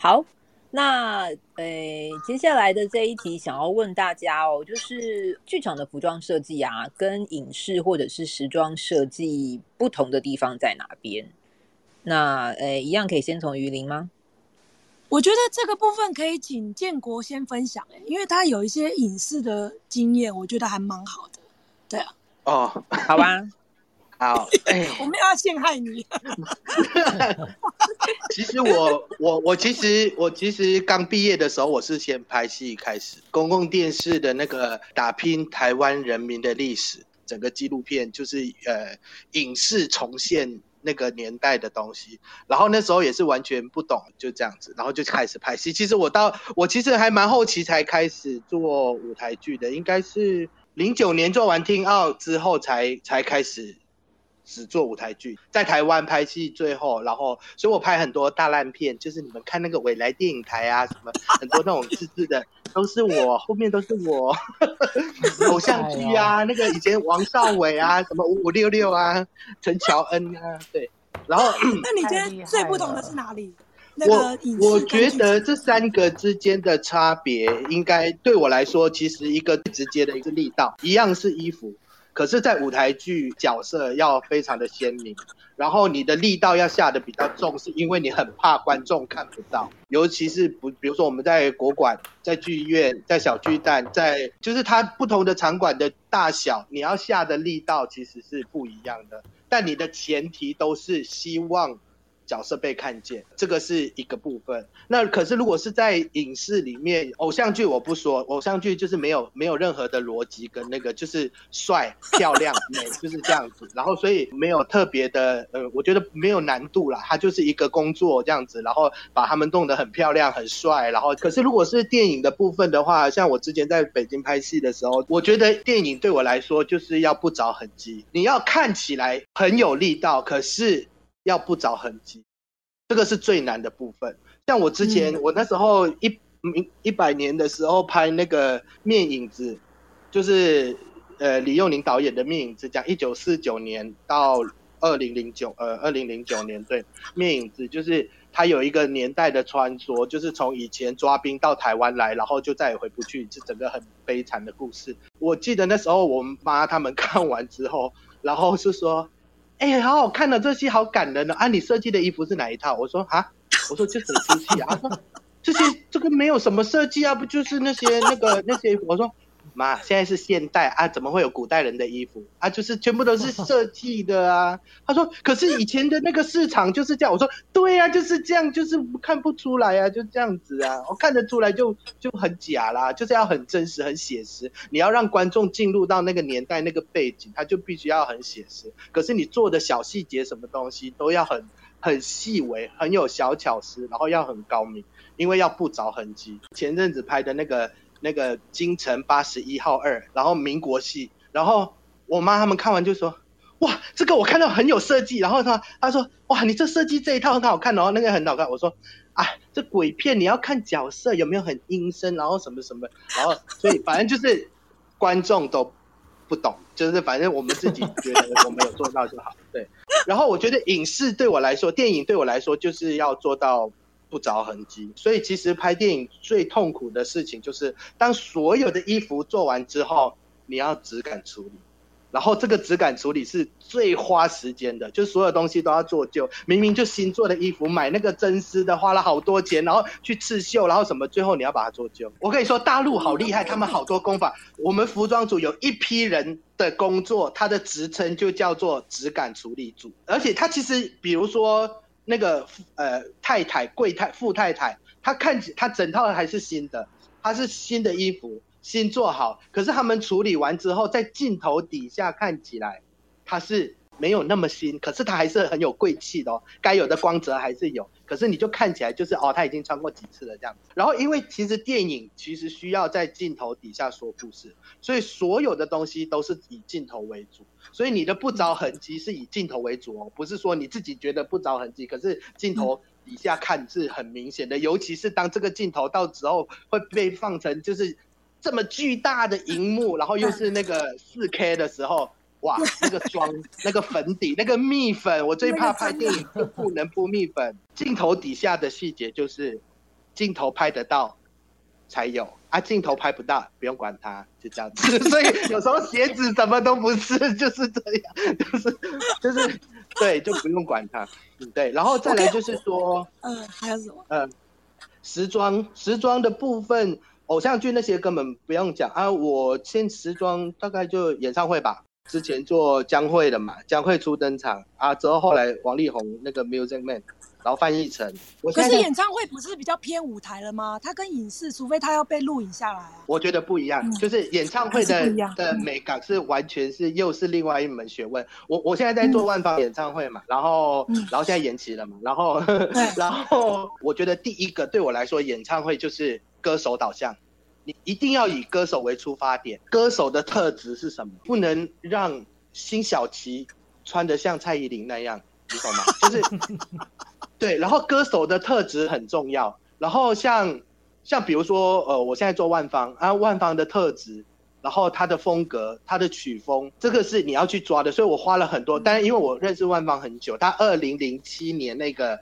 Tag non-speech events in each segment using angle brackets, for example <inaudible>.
好，那呃，接下来的这一题想要问大家哦，就是剧场的服装设计啊，跟影视或者是时装设计不同的地方在哪边？那呃，一样可以先从鱼鳞吗？我觉得这个部分可以请建国先分享，哎，因为他有一些影视的经验，我觉得还蛮好的。对啊，哦，<laughs> 好吧。好，<laughs> 哎，我们要陷害你。<laughs> 其实我我我其实我其实刚毕业的时候，我是先拍戏开始，公共电视的那个打拼台湾人民的历史，整个纪录片就是呃影视重现那个年代的东西。然后那时候也是完全不懂，就这样子，然后就开始拍戏。其实我到我其实还蛮后期才开始做舞台剧的，应该是零九年做完听奥之后才才开始。只做舞台剧，在台湾拍戏，最后，然后，所以我拍很多大烂片，就是你们看那个未来电影台啊，什么很多那种自制的，都是我，后面都是我，<laughs> 偶像剧啊，那个以前王少伟啊，什么五五六六啊，陈乔恩啊，对，然后，那你觉得最不同的是哪里？<laughs> 我我觉得这三个之间的差别，应该对我来说，其实一个直接的一个力道，一样是衣服。可是，在舞台剧角色要非常的鲜明，然后你的力道要下的比较重，是因为你很怕观众看不到，尤其是不，比如说我们在国馆、在剧院、在小巨蛋，在就是它不同的场馆的大小，你要下的力道其实是不一样的，但你的前提都是希望。角色被看见，这个是一个部分。那可是如果是在影视里面，偶像剧我不说，偶像剧就是没有没有任何的逻辑跟那个，就是帅、漂亮、美，<laughs> 就是这样子。然后所以没有特别的，呃，我觉得没有难度啦，它就是一个工作这样子，然后把他们弄得很漂亮、很帅。然后可是如果是电影的部分的话，像我之前在北京拍戏的时候，我觉得电影对我来说就是要不着痕迹，你要看起来很有力道，可是。要不着痕迹，这个是最难的部分。像我之前，嗯、我那时候一一百年的时候拍那个《面影子》，就是呃李幼宁导演的《面影子》，讲一九四九年到二零零九呃二零零九年，对，《面影子》就是它有一个年代的穿梭，就是从以前抓兵到台湾来，然后就再也回不去，是整个很悲惨的故事。我记得那时候我妈他们看完之后，然后是说。哎、好好看的、这些好感人的啊！你设计的衣服是哪一套？我说啊，我说就很俗气啊。他说这些这个没有什么设计啊，不就是那些那个那些？我说。妈，现在是现代啊，怎么会有古代人的衣服啊？就是全部都是设计的啊。<laughs> 他说，可是以前的那个市场就是这样。我说，对呀、啊，就是这样，就是看不出来啊，就这样子啊。我看得出来就就很假啦，就是要很真实、很写实。你要让观众进入到那个年代、那个背景，他就必须要很写实。可是你做的小细节，什么东西都要很很细微，很有小巧思，然后要很高明，因为要不着痕迹。前阵子拍的那个。那个京城八十一号二，然后民国戏，然后我妈他们看完就说，哇，这个我看到很有设计，然后他他说，哇，你这设计这一套很好看，然后那个很好看，我说，啊，这鬼片你要看角色有没有很阴森，然后什么什么，然后所以反正就是观众都不懂，就是反正我们自己觉得我们有做到就好，对。然后我觉得影视对我来说，电影对我来说就是要做到。不着痕迹，所以其实拍电影最痛苦的事情就是，当所有的衣服做完之后，你要质感处理，然后这个质感处理是最花时间的，就所有东西都要做旧，明明就新做的衣服，买那个真丝的花了好多钱，然后去刺绣，然后什么，最后你要把它做旧。我跟你说，大陆好厉害，他们好多工法。我们服装组有一批人的工作，他的职称就叫做质感处理组，而且他其实，比如说。那个呃太太贵太富太太，她看起她整套还是新的，她是新的衣服新做好，可是他们处理完之后，在镜头底下看起来，她是没有那么新，可是它还是很有贵气的哦，该有的光泽还是有。可是你就看起来就是哦，他已经穿过几次了这样子。然后因为其实电影其实需要在镜头底下说故事，所以所有的东西都是以镜头为主。所以你的不着痕迹是以镜头为主哦，不是说你自己觉得不着痕迹，可是镜头底下看是很明显的。尤其是当这个镜头到时候会被放成就是这么巨大的荧幕，然后又是那个四 K 的时候。哇，那个妆、那个粉底、那个蜜粉，我最怕拍电影就不能不蜜粉。镜头底下的细节就是，镜头拍得到才有啊，镜头拍不到不用管它，就这样子。<laughs> 所以有时候鞋子什么都不是，就是这样，就是就是对，就不用管它。嗯，对。然后再来就是说，嗯、okay. 呃，还有什么？呃，时装时装的部分，偶像剧那些根本不用讲啊。我先时装大概就演唱会吧。之前做江蕙的嘛，江蕙初登场啊，之后后来王力宏那个 Music Man，然后范逸臣。可是演唱会不是比较偏舞台了吗？它跟影视，除非它要被录影下来啊。我觉得不一样，嗯、就是演唱会的的美感是完全是又是另外一门学问。我我现在在做万方演唱会嘛，嗯、然后、嗯、然后现在延期了嘛，然后然后我觉得第一个对我来说，演唱会就是歌手导向。你一定要以歌手为出发点，歌手的特质是什么？不能让辛晓琪穿得像蔡依林那样，你懂吗？就是 <laughs> 对，然后歌手的特质很重要。然后像像比如说，呃，我现在做万方啊，万方的特质，然后他的风格、他的曲风，这个是你要去抓的。所以我花了很多，但是因为我认识万方很久，他二零零七年那个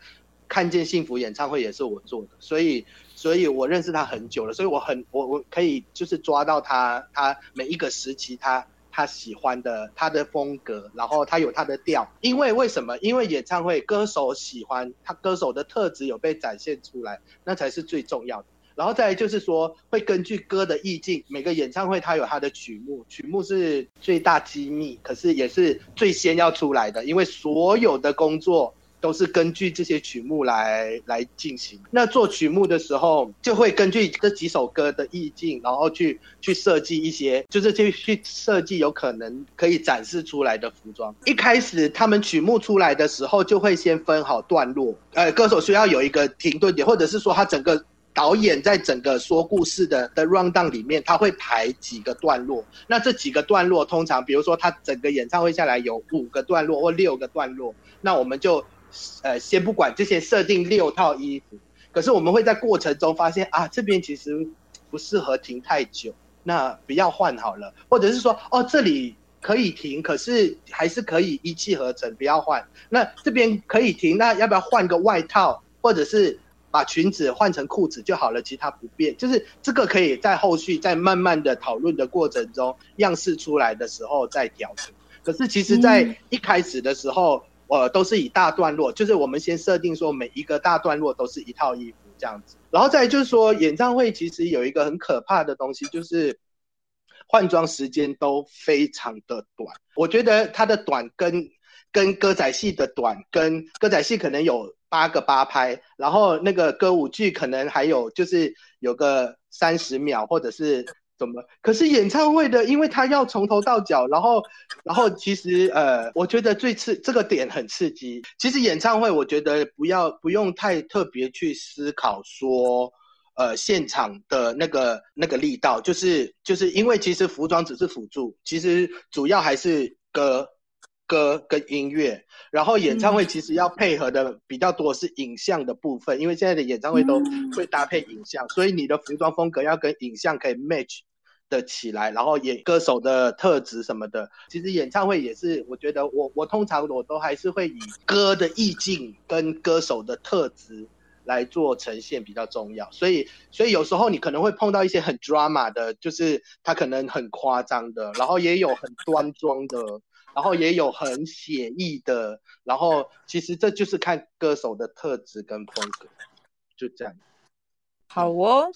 看见幸福演唱会也是我做的，所以。所以我认识他很久了，所以我很我我可以就是抓到他他每一个时期他他喜欢的他的风格，然后他有他的调。因为为什么？因为演唱会歌手喜欢他歌手的特质有被展现出来，那才是最重要的。然后再来就是说会根据歌的意境，每个演唱会它有它的曲目，曲目是最大机密，可是也是最先要出来的，因为所有的工作。都是根据这些曲目来来进行。那做曲目的时候，就会根据这几首歌的意境，然后去去设计一些，就是去去设计有可能可以展示出来的服装。一开始他们曲目出来的时候，就会先分好段落。呃，歌手需要有一个停顿点，或者是说他整个导演在整个说故事的的 rundown 里面，他会排几个段落。那这几个段落通常，比如说他整个演唱会下来有五个段落或六个段落，那我们就。呃，先不管这些设定六套衣服，可是我们会在过程中发现啊，这边其实不适合停太久，那不要换好了，或者是说哦，这里可以停，可是还是可以一气呵成，不要换。那这边可以停，那要不要换个外套，或者是把裙子换成裤子就好了，其他不变。就是这个可以在后续在慢慢的讨论的过程中，样式出来的时候再调整。可是其实，在一开始的时候。呃，都是以大段落，就是我们先设定说每一个大段落都是一套衣服这样子，然后再就是说演唱会其实有一个很可怕的东西，就是换装时间都非常的短。我觉得它的短跟跟歌仔戏的短，跟歌仔戏可能有八个八拍，然后那个歌舞剧可能还有就是有个三十秒或者是。怎么？可是演唱会的，因为他要从头到脚，然后，然后其实呃，我觉得最刺这个点很刺激。其实演唱会，我觉得不要不用太特别去思考说，呃，现场的那个那个力道，就是就是因为其实服装只是辅助，其实主要还是歌。歌跟音乐，然后演唱会其实要配合的比较多是影像的部分，嗯、因为现在的演唱会都会搭配影像，嗯、所以你的服装风格要跟影像可以 match 的起来，然后演歌手的特质什么的，其实演唱会也是，我觉得我我通常我都还是会以歌的意境跟歌手的特质来做呈现比较重要，所以所以有时候你可能会碰到一些很 drama 的，就是他可能很夸张的，然后也有很端庄的。然后也有很写意的，然后其实这就是看歌手的特质跟风格，就这样。好哦，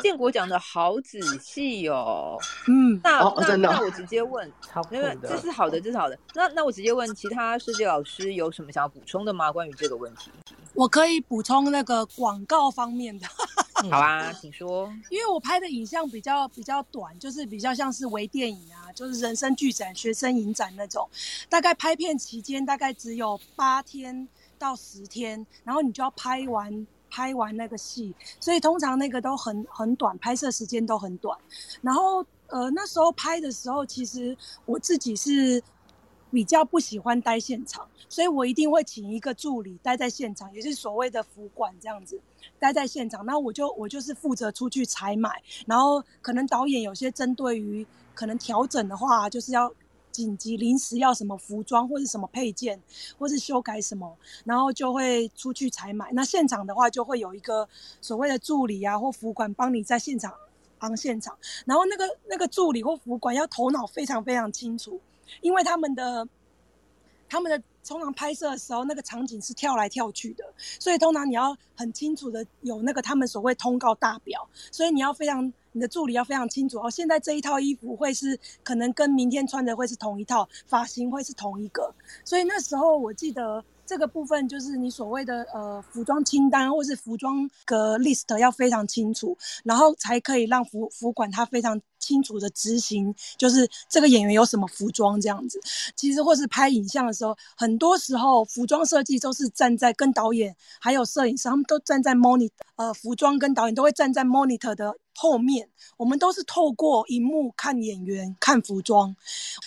建国讲的好仔细哦。嗯，那、哦、那那我直接问，好，那个这是好的，这是好的。那那我直接问，其他设计老师有什么想要补充的吗？关于这个问题，我可以补充那个广告方面的。好啊，请说。<laughs> 因为我拍的影像比较比较短，就是比较像是微电影啊，就是人生剧展、学生影展那种。大概拍片期间大概只有八天到十天，然后你就要拍完拍完那个戏，所以通常那个都很很短，拍摄时间都很短。然后呃那时候拍的时候，其实我自己是。比较不喜欢待现场，所以我一定会请一个助理待在现场，也就是所谓的服管这样子，待在现场。那我就我就是负责出去采买，然后可能导演有些针对于可能调整的话，就是要紧急临时要什么服装或是什么配件，或是修改什么，然后就会出去采买。那现场的话就会有一个所谓的助理啊或服管帮你在现场帮现场，然后那个那个助理或服管要头脑非常非常清楚。因为他们的，他们的通常拍摄的时候，那个场景是跳来跳去的，所以通常你要很清楚的有那个他们所谓通告大表，所以你要非常，你的助理要非常清楚哦，现在这一套衣服会是可能跟明天穿的会是同一套，发型会是同一个，所以那时候我记得。这个部分就是你所谓的呃服装清单或是服装的 list 要非常清楚，然后才可以让服服管他非常清楚的执行，就是这个演员有什么服装这样子。其实或是拍影像的时候，很多时候服装设计都是站在跟导演还有摄影师，他们都站在 monitor，呃，服装跟导演都会站在 monitor 的。后面我们都是透过荧幕看演员、看服装，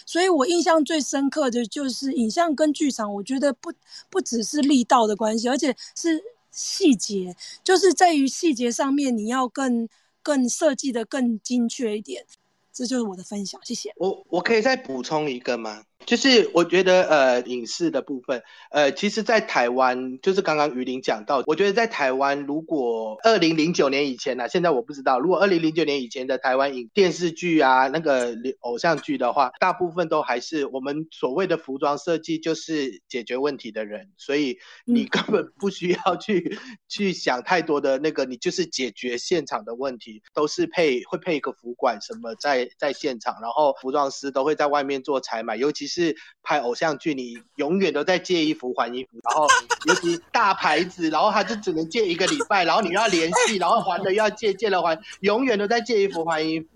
所以我印象最深刻的就是影像跟剧场，我觉得不不只是力道的关系，而且是细节，就是在于细节上面你要更更设计的更精确一点。这就是我的分享，谢谢。我我可以再补充一个吗？就是我觉得呃影视的部分，呃其实，在台湾就是刚刚于林讲到，我觉得在台湾如果二零零九年以前呢、啊，现在我不知道，如果二零零九年以前的台湾影电视剧啊，那个偶像剧的话，大部分都还是我们所谓的服装设计就是解决问题的人，所以你根本不需要去、嗯、<laughs> 去想太多的那个，你就是解决现场的问题，都是配会配一个服管什么在在现场，然后服装师都会在外面做采买，尤其是。拍偶像剧，你永远都在借衣服还衣服，然后尤其大牌子，然后他就只能借一个礼拜，然后你要联系，然后还了又要借，借了还，永远都在借衣服还衣服。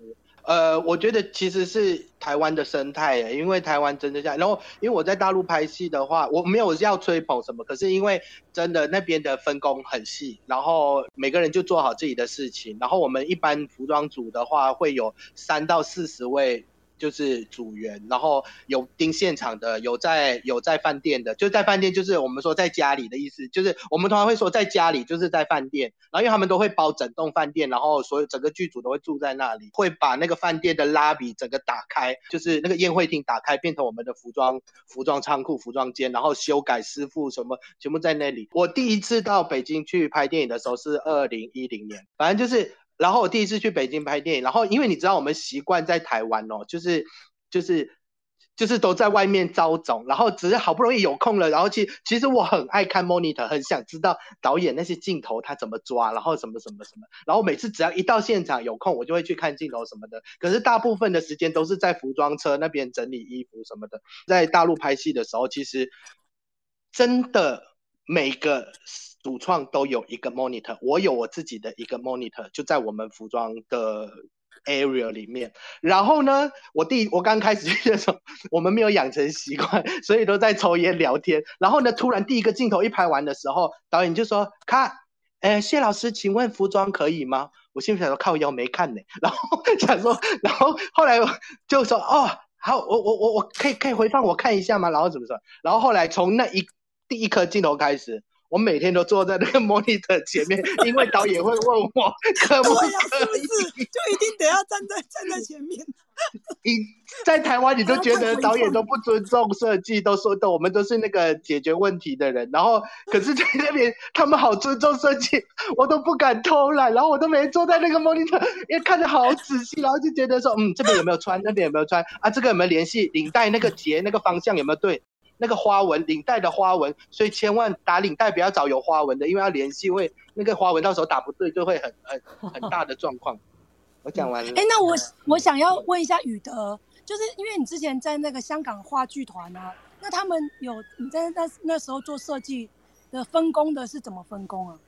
呃，我觉得其实是台湾的生态，因为台湾真的像。然后因为我在大陆拍戏的话，我没有要吹捧什么，可是因为真的那边的分工很细，然后每个人就做好自己的事情。然后我们一般服装组的话，会有三到四十位。就是组员，然后有盯现场的，有在有在饭店的，就在饭店就是我们说在家里的意思，就是我们通常会说在家里就是在饭店，然后因为他们都会包整栋饭店，然后所有整个剧组都会住在那里，会把那个饭店的 lobby 整个打开，就是那个宴会厅打开，变成我们的服装服装仓库、服装间，然后修改师傅什么全部在那里。我第一次到北京去拍电影的时候是二零一零年，反正就是。然后我第一次去北京拍电影，然后因为你知道我们习惯在台湾哦，就是就是就是都在外面招总，然后只是好不容易有空了，然后其其实我很爱看 monitor，很想知道导演那些镜头他怎么抓，然后什么什么什么，然后每次只要一到现场有空，我就会去看镜头什么的。可是大部分的时间都是在服装车那边整理衣服什么的。在大陆拍戏的时候，其实真的每个。主创都有一个 monitor，我有我自己的一个 monitor，就在我们服装的 area 里面。然后呢，我第我刚开始去的时候，我们没有养成习惯，<laughs> 所以都在抽烟聊天。然后呢，突然第一个镜头一拍完的时候，导演就说：“看，哎，谢老师，请问服装可以吗？”我心里想说：“靠腰没看呢。<laughs> ”然后想说，然后后来就说：“哦，好，我我我我可以可以回放我看一下吗？”然后怎么说？然后后来从那一第一颗镜头开始。我每天都坐在那个 <laughs> monitor 前面，<laughs> 因为导演会问我 <laughs> 可不可以，就一定得要站在站在前面。你在台湾，你都觉得导演都不尊重设计，都说的我们都是那个解决问题的人。然后，可是在那边他们好尊重设计，我都不敢偷懒。然后我都每天坐在那个 monitor，因为看得好仔细，然后就觉得说，嗯，这边有没有穿，那边有没有穿啊？这个有没有联系领带那个结那个方向有没有对？那个花纹，领带的花纹，所以千万打领带不要找有花纹的，因为要联系会那个花纹到时候打不对，就会很很很大的状况。<laughs> 我讲完了。哎、欸，那我我想要问一下宇德，就是因为你之前在那个香港话剧团啊，那他们有你在那那时候做设计的分工的是怎么分工啊？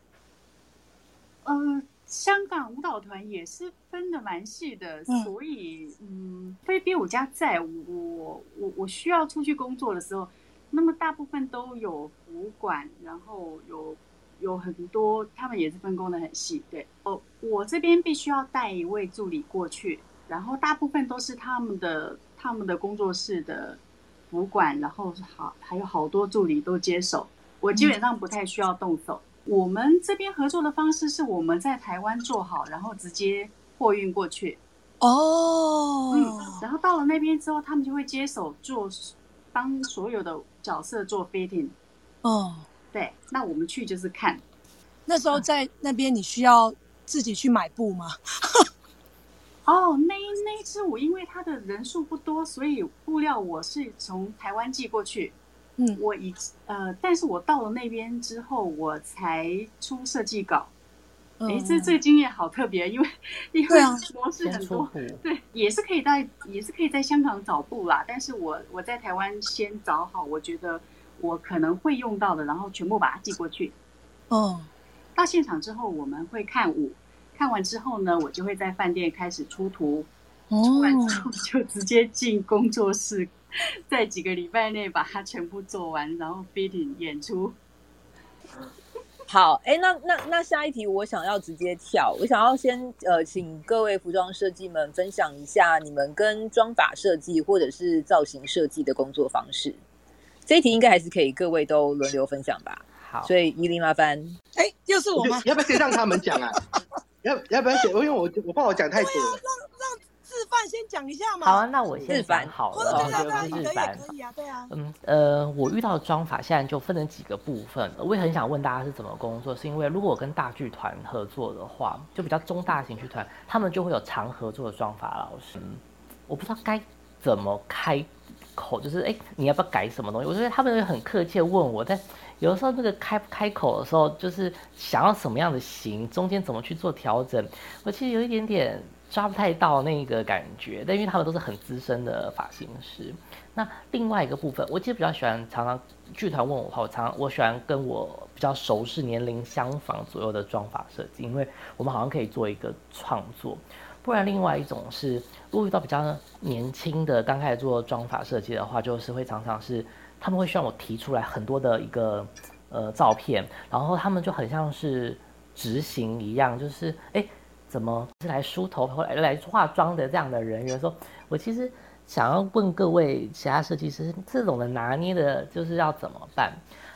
嗯，香港舞蹈团也是分的蛮细的，嗯、所以嗯，非编舞家在我我我需要出去工作的时候，那么大部分都有舞管，然后有有很多他们也是分工的很细。对，哦，我这边必须要带一位助理过去，然后大部分都是他们的他们的工作室的服管，然后好还有好多助理都接手，我基本上不太需要动手。嗯我们这边合作的方式是我们在台湾做好，然后直接货运过去。哦，嗯，然后到了那边之后，他们就会接手做，帮所有的角色做 fitting。哦，对，那我们去就是看。那时候在那边，你需要自己去买布吗？<laughs> 哦，那那一支舞，因为它的人数不多，所以布料我是从台湾寄过去。嗯，我以呃，但是我到了那边之后，我才出设计稿。哎、嗯，这这个经验好特别，因为因为模式很多，对，对，也是可以在也是可以在香港找布啦。但是我我在台湾先找好，我觉得我可能会用到的，然后全部把它寄过去。哦、嗯，到现场之后，我们会看舞，看完之后呢，我就会在饭店开始出图，哦、出完之后就直接进工作室。<laughs> 在几个礼拜内把它全部做完，然后 fitting 演出。好，哎，那那那下一题，我想要直接跳。我想要先呃，请各位服装设计们分享一下你们跟妆法设计或者是造型设计的工作方式。这一题应该还是可以各位都轮流分享吧。好，所以伊琳麻烦。哎，又是我吗？<laughs> 要不要先让他们讲啊？<laughs> 要要不要先？因为我我怕我讲太多了。示范先讲一下嘛。好啊，那我先讲好了。对对对，示范可以啊，对啊。嗯呃，我遇到的妆法现在就分成几个部分。我也很想问大家是怎么工作，是因为如果我跟大剧团合作的话，就比较中大型剧团，他们就会有常合作的妆法老师。我不知道该怎么开口，就是哎，你要不要改什么东西？我觉得他们会很客气的问我，但有的时候那个开开口的时候，就是想要什么样的型，中间怎么去做调整，我其实有一点点。抓不太到那个感觉，但因为他们都是很资深的发型师。那另外一个部分，我其实比较喜欢常常剧团问我话，我常我喜欢跟我比较熟识、年龄相仿左右的妆发设计，因为我们好像可以做一个创作。不然，另外一种是，如果遇到比较年轻的刚开始做妆发设计的话，就是会常常是他们会希望我提出来很多的一个呃照片，然后他们就很像是执行一样，就是哎。诶怎么是来梳头或来来化妆的这样的人员说，我其实想要问各位其他设计师，这种的拿捏的就是要怎么办？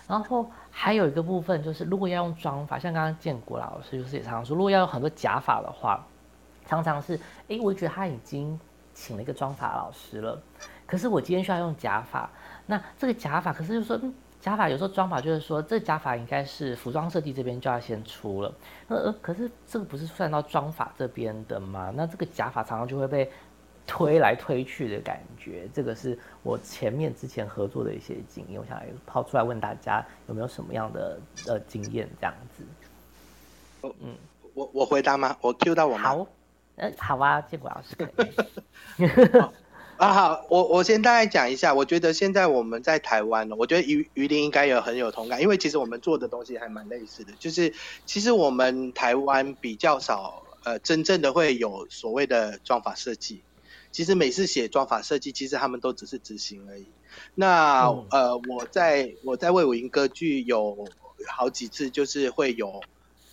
然后还有一个部分就是，如果要用妆法，像刚刚建国老师就是也常常说，如果要用很多假发的话，常常是哎，我觉得他已经请了一个妆发老师了，可是我今天需要用假发，那这个假发可是就说。假发有时候装法就是说，这假发应该是服装设计这边就要先出了，呃，可是这个不是算到装法这边的吗？那这个假发常常就会被推来推去的感觉。这个是我前面之前合作的一些经验，我想抛出来问大家有没有什么样的呃经验这样子。嗯，我我回答吗？我 Q 到我吗？好，呃，好啊，建国老师可以。<laughs> 啊好，我我先大概讲一下，我觉得现在我们在台湾，我觉得于于伶应该有很有同感，因为其实我们做的东西还蛮类似的，就是其实我们台湾比较少，呃，真正的会有所谓的妆法设计。其实每次写妆法设计，其实他们都只是执行而已。那、呃，我在我在魏武营歌剧有好几次就是会有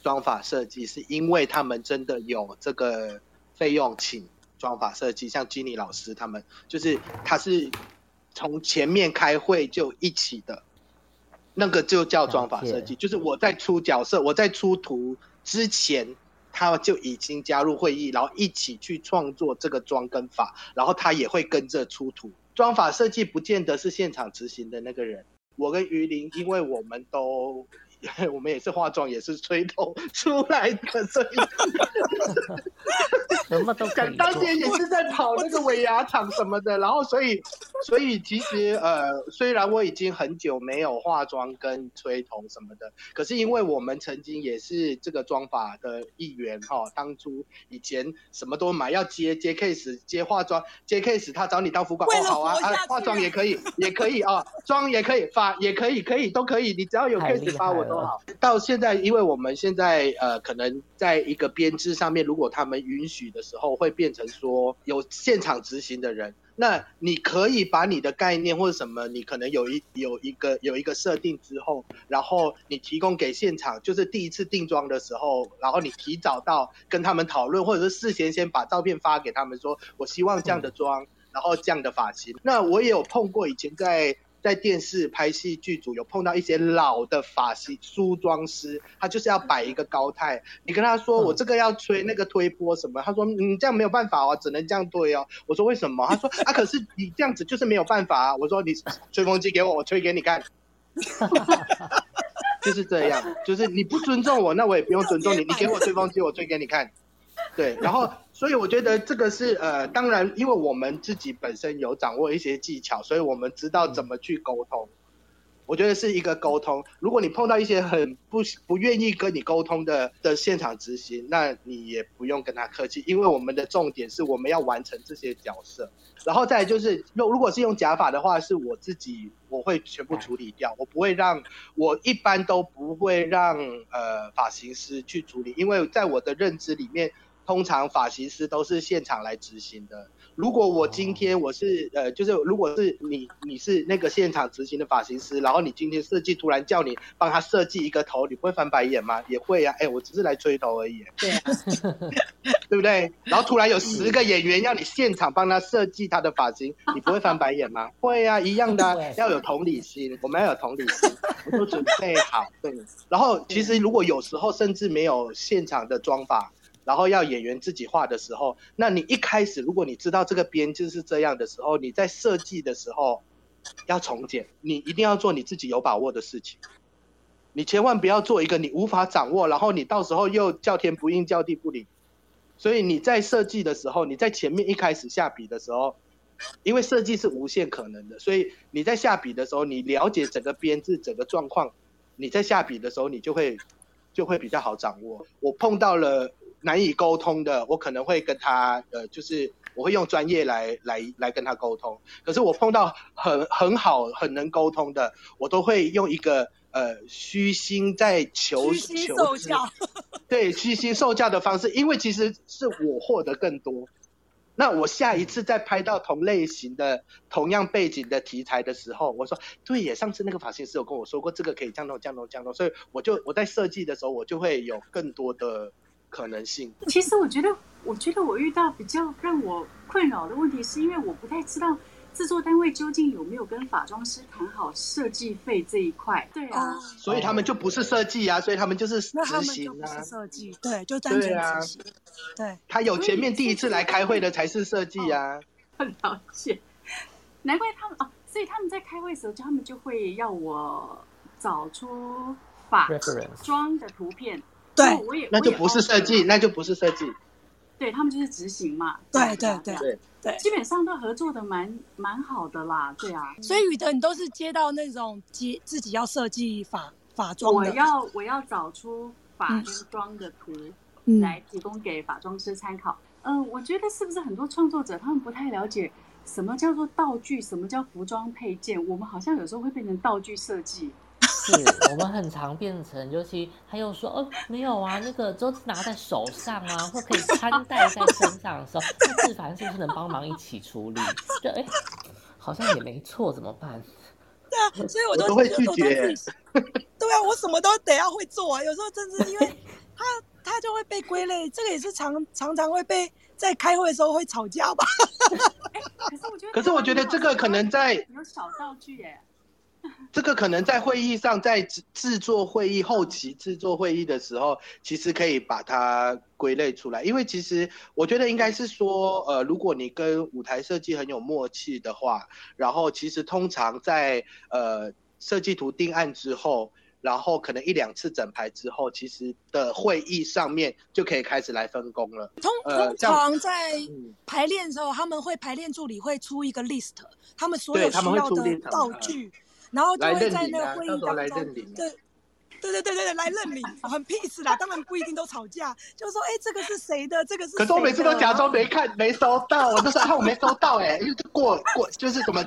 妆法设计，是因为他们真的有这个费用请。妆法设计，像 Jenny 老师他们，就是他是从前面开会就一起的，那个就叫妆法设计。就是我在出角色，我在出图之前，他就已经加入会议，然后一起去创作这个妆跟法，然后他也会跟着出图。妆法设计不见得是现场执行的那个人。我跟于林，因为我们都。我们也是化妆，也是吹头出来的，所以什么都可以。<laughs> 当年也是在跑那个尾牙厂什么的，然后所以所以其实呃，虽然我已经很久没有化妆跟吹头什么的，可是因为我们曾经也是这个妆法的一员哈、哦，当初以前什么都买，要接接 case 接化妆接 case，他找你当服管哦，好啊啊，化妆也可以也可以啊，妆也可以发也可以可以都可以，你只要有 case 发我都好。到现在，因为我们现在呃，可能在一个编制上面，如果他们允许的时候，会变成说有现场执行的人。那你可以把你的概念或者什么，你可能有一有一个有一个设定之后，然后你提供给现场，就是第一次定妆的时候，然后你提早到跟他们讨论，或者是事先先把照片发给他们，说我希望这样的妆，然后这样的发型。那我也有碰过以前在。在电视拍戏剧组有碰到一些老的发型梳妆师，他就是要摆一个高态。你跟他说我这个要吹那个推波什么，他说嗯这样没有办法哦，只能这样推哦。我说为什么？他说啊可是你这样子就是没有办法啊。我说你吹风机给我，我吹给你看。<laughs> 就是这样，就是你不尊重我，那我也不用尊重你。你给我吹风机，我吹给你看。对，然后。所以我觉得这个是呃，当然，因为我们自己本身有掌握一些技巧，所以我们知道怎么去沟通。我觉得是一个沟通。如果你碰到一些很不不愿意跟你沟通的的现场执行，那你也不用跟他客气，因为我们的重点是我们要完成这些角色。然后再就是，如如果是用假发的话，是我自己我会全部处理掉，我不会让，我一般都不会让呃发型师去处理，因为在我的认知里面。通常发型师都是现场来执行的。如果我今天我是呃，就是如果是你你是那个现场执行的发型师，然后你今天设计突然叫你帮他设计一个头，你不会翻白眼吗？也会啊。哎，我只是来吹头而已。对啊，<laughs> <laughs> 对不对？然后突然有十个演员要你现场帮他设计他的发型，你不会翻白眼吗？<laughs> 会啊，一样的啊，要有同理心，我们要有同理心，我都准备好。对。然后其实如果有时候甚至没有现场的妆发。然后要演员自己画的时候，那你一开始如果你知道这个编就是这样的时候，你在设计的时候要从简，你一定要做你自己有把握的事情，你千万不要做一个你无法掌握，然后你到时候又叫天不应叫地不灵。所以你在设计的时候，你在前面一开始下笔的时候，因为设计是无限可能的，所以你在下笔的时候，你了解整个编制整个状况，你在下笔的时候你就会就会比较好掌握。我碰到了。难以沟通的，我可能会跟他，呃，就是我会用专业来来来跟他沟通。可是我碰到很很好、很能沟通的，我都会用一个呃虚心在求虚心受教，对，虚心受教的方式，因为其实是我获得更多。那我下一次再拍到同类型的、同样背景的题材的时候，我说对耶，上次那个发型师有跟我说过，这个可以这样弄、这样弄、这样弄，所以我就我在设计的时候，我就会有更多的。可能性。其实我觉得，我觉得我遇到比较让我困扰的问题，是因为我不太知道制作单位究竟有没有跟法妆师谈好设计费这一块。对啊，所以他们就不是设计啊，所以他们就是执行啊。那他们就不是设计，对，就单纯执行。对啊，对，他有前面第一次来开会的才是设计啊。很了解，难怪他们哦，所以他们在开会的时候，他们就会要我找出法妆的图片。对，我也那就不是设计，那就不是设计。对，他们就是执行嘛。对对对对对，基本上都合作的蛮蛮好的啦。对啊，所以宇德，你都是接到那种接自己要设计法法妆，我要我要找出法跟妆的图来提供给法妆师参考。嗯，我觉得是不是很多创作者他们不太了解什么叫做道具，什么叫服装配件？我们好像有时候会变成道具设计。是我们很常变成，尤其他又说哦，没有啊，那个都是拿在手上啊，或可以穿戴在身上的时候，那志凡是不是能帮忙一起处理？就哎，好像也没错，怎么办？对啊，所以我都，我都会拒绝。对啊，我什么都得要会做啊。有时候真是因为 <laughs> 他他就会被归类，这个也是常常常会被在开会的时候会吵架吧。可是我觉得，可是我觉得这个可能在有小道具耶。这个可能在会议上，在制制作会议后期制作会议的时候，其实可以把它归类出来。因为其实我觉得应该是说，呃，如果你跟舞台设计很有默契的话，然后其实通常在呃设计图定案之后，然后可能一两次整排之后，其实的会议上面就可以开始来分工了。通通常在排练的时候，他们会排练助理会出一个 list，他们所有需要的道具，然后就会在那个会议当中对。对对对对对，来认领，很 peace 啦。当然不一定都吵架，就是说，哎，这个是谁的？这个是。可是我每次都假装没看，没收到，我都说啊，我没收到，哎，因为过过就是什么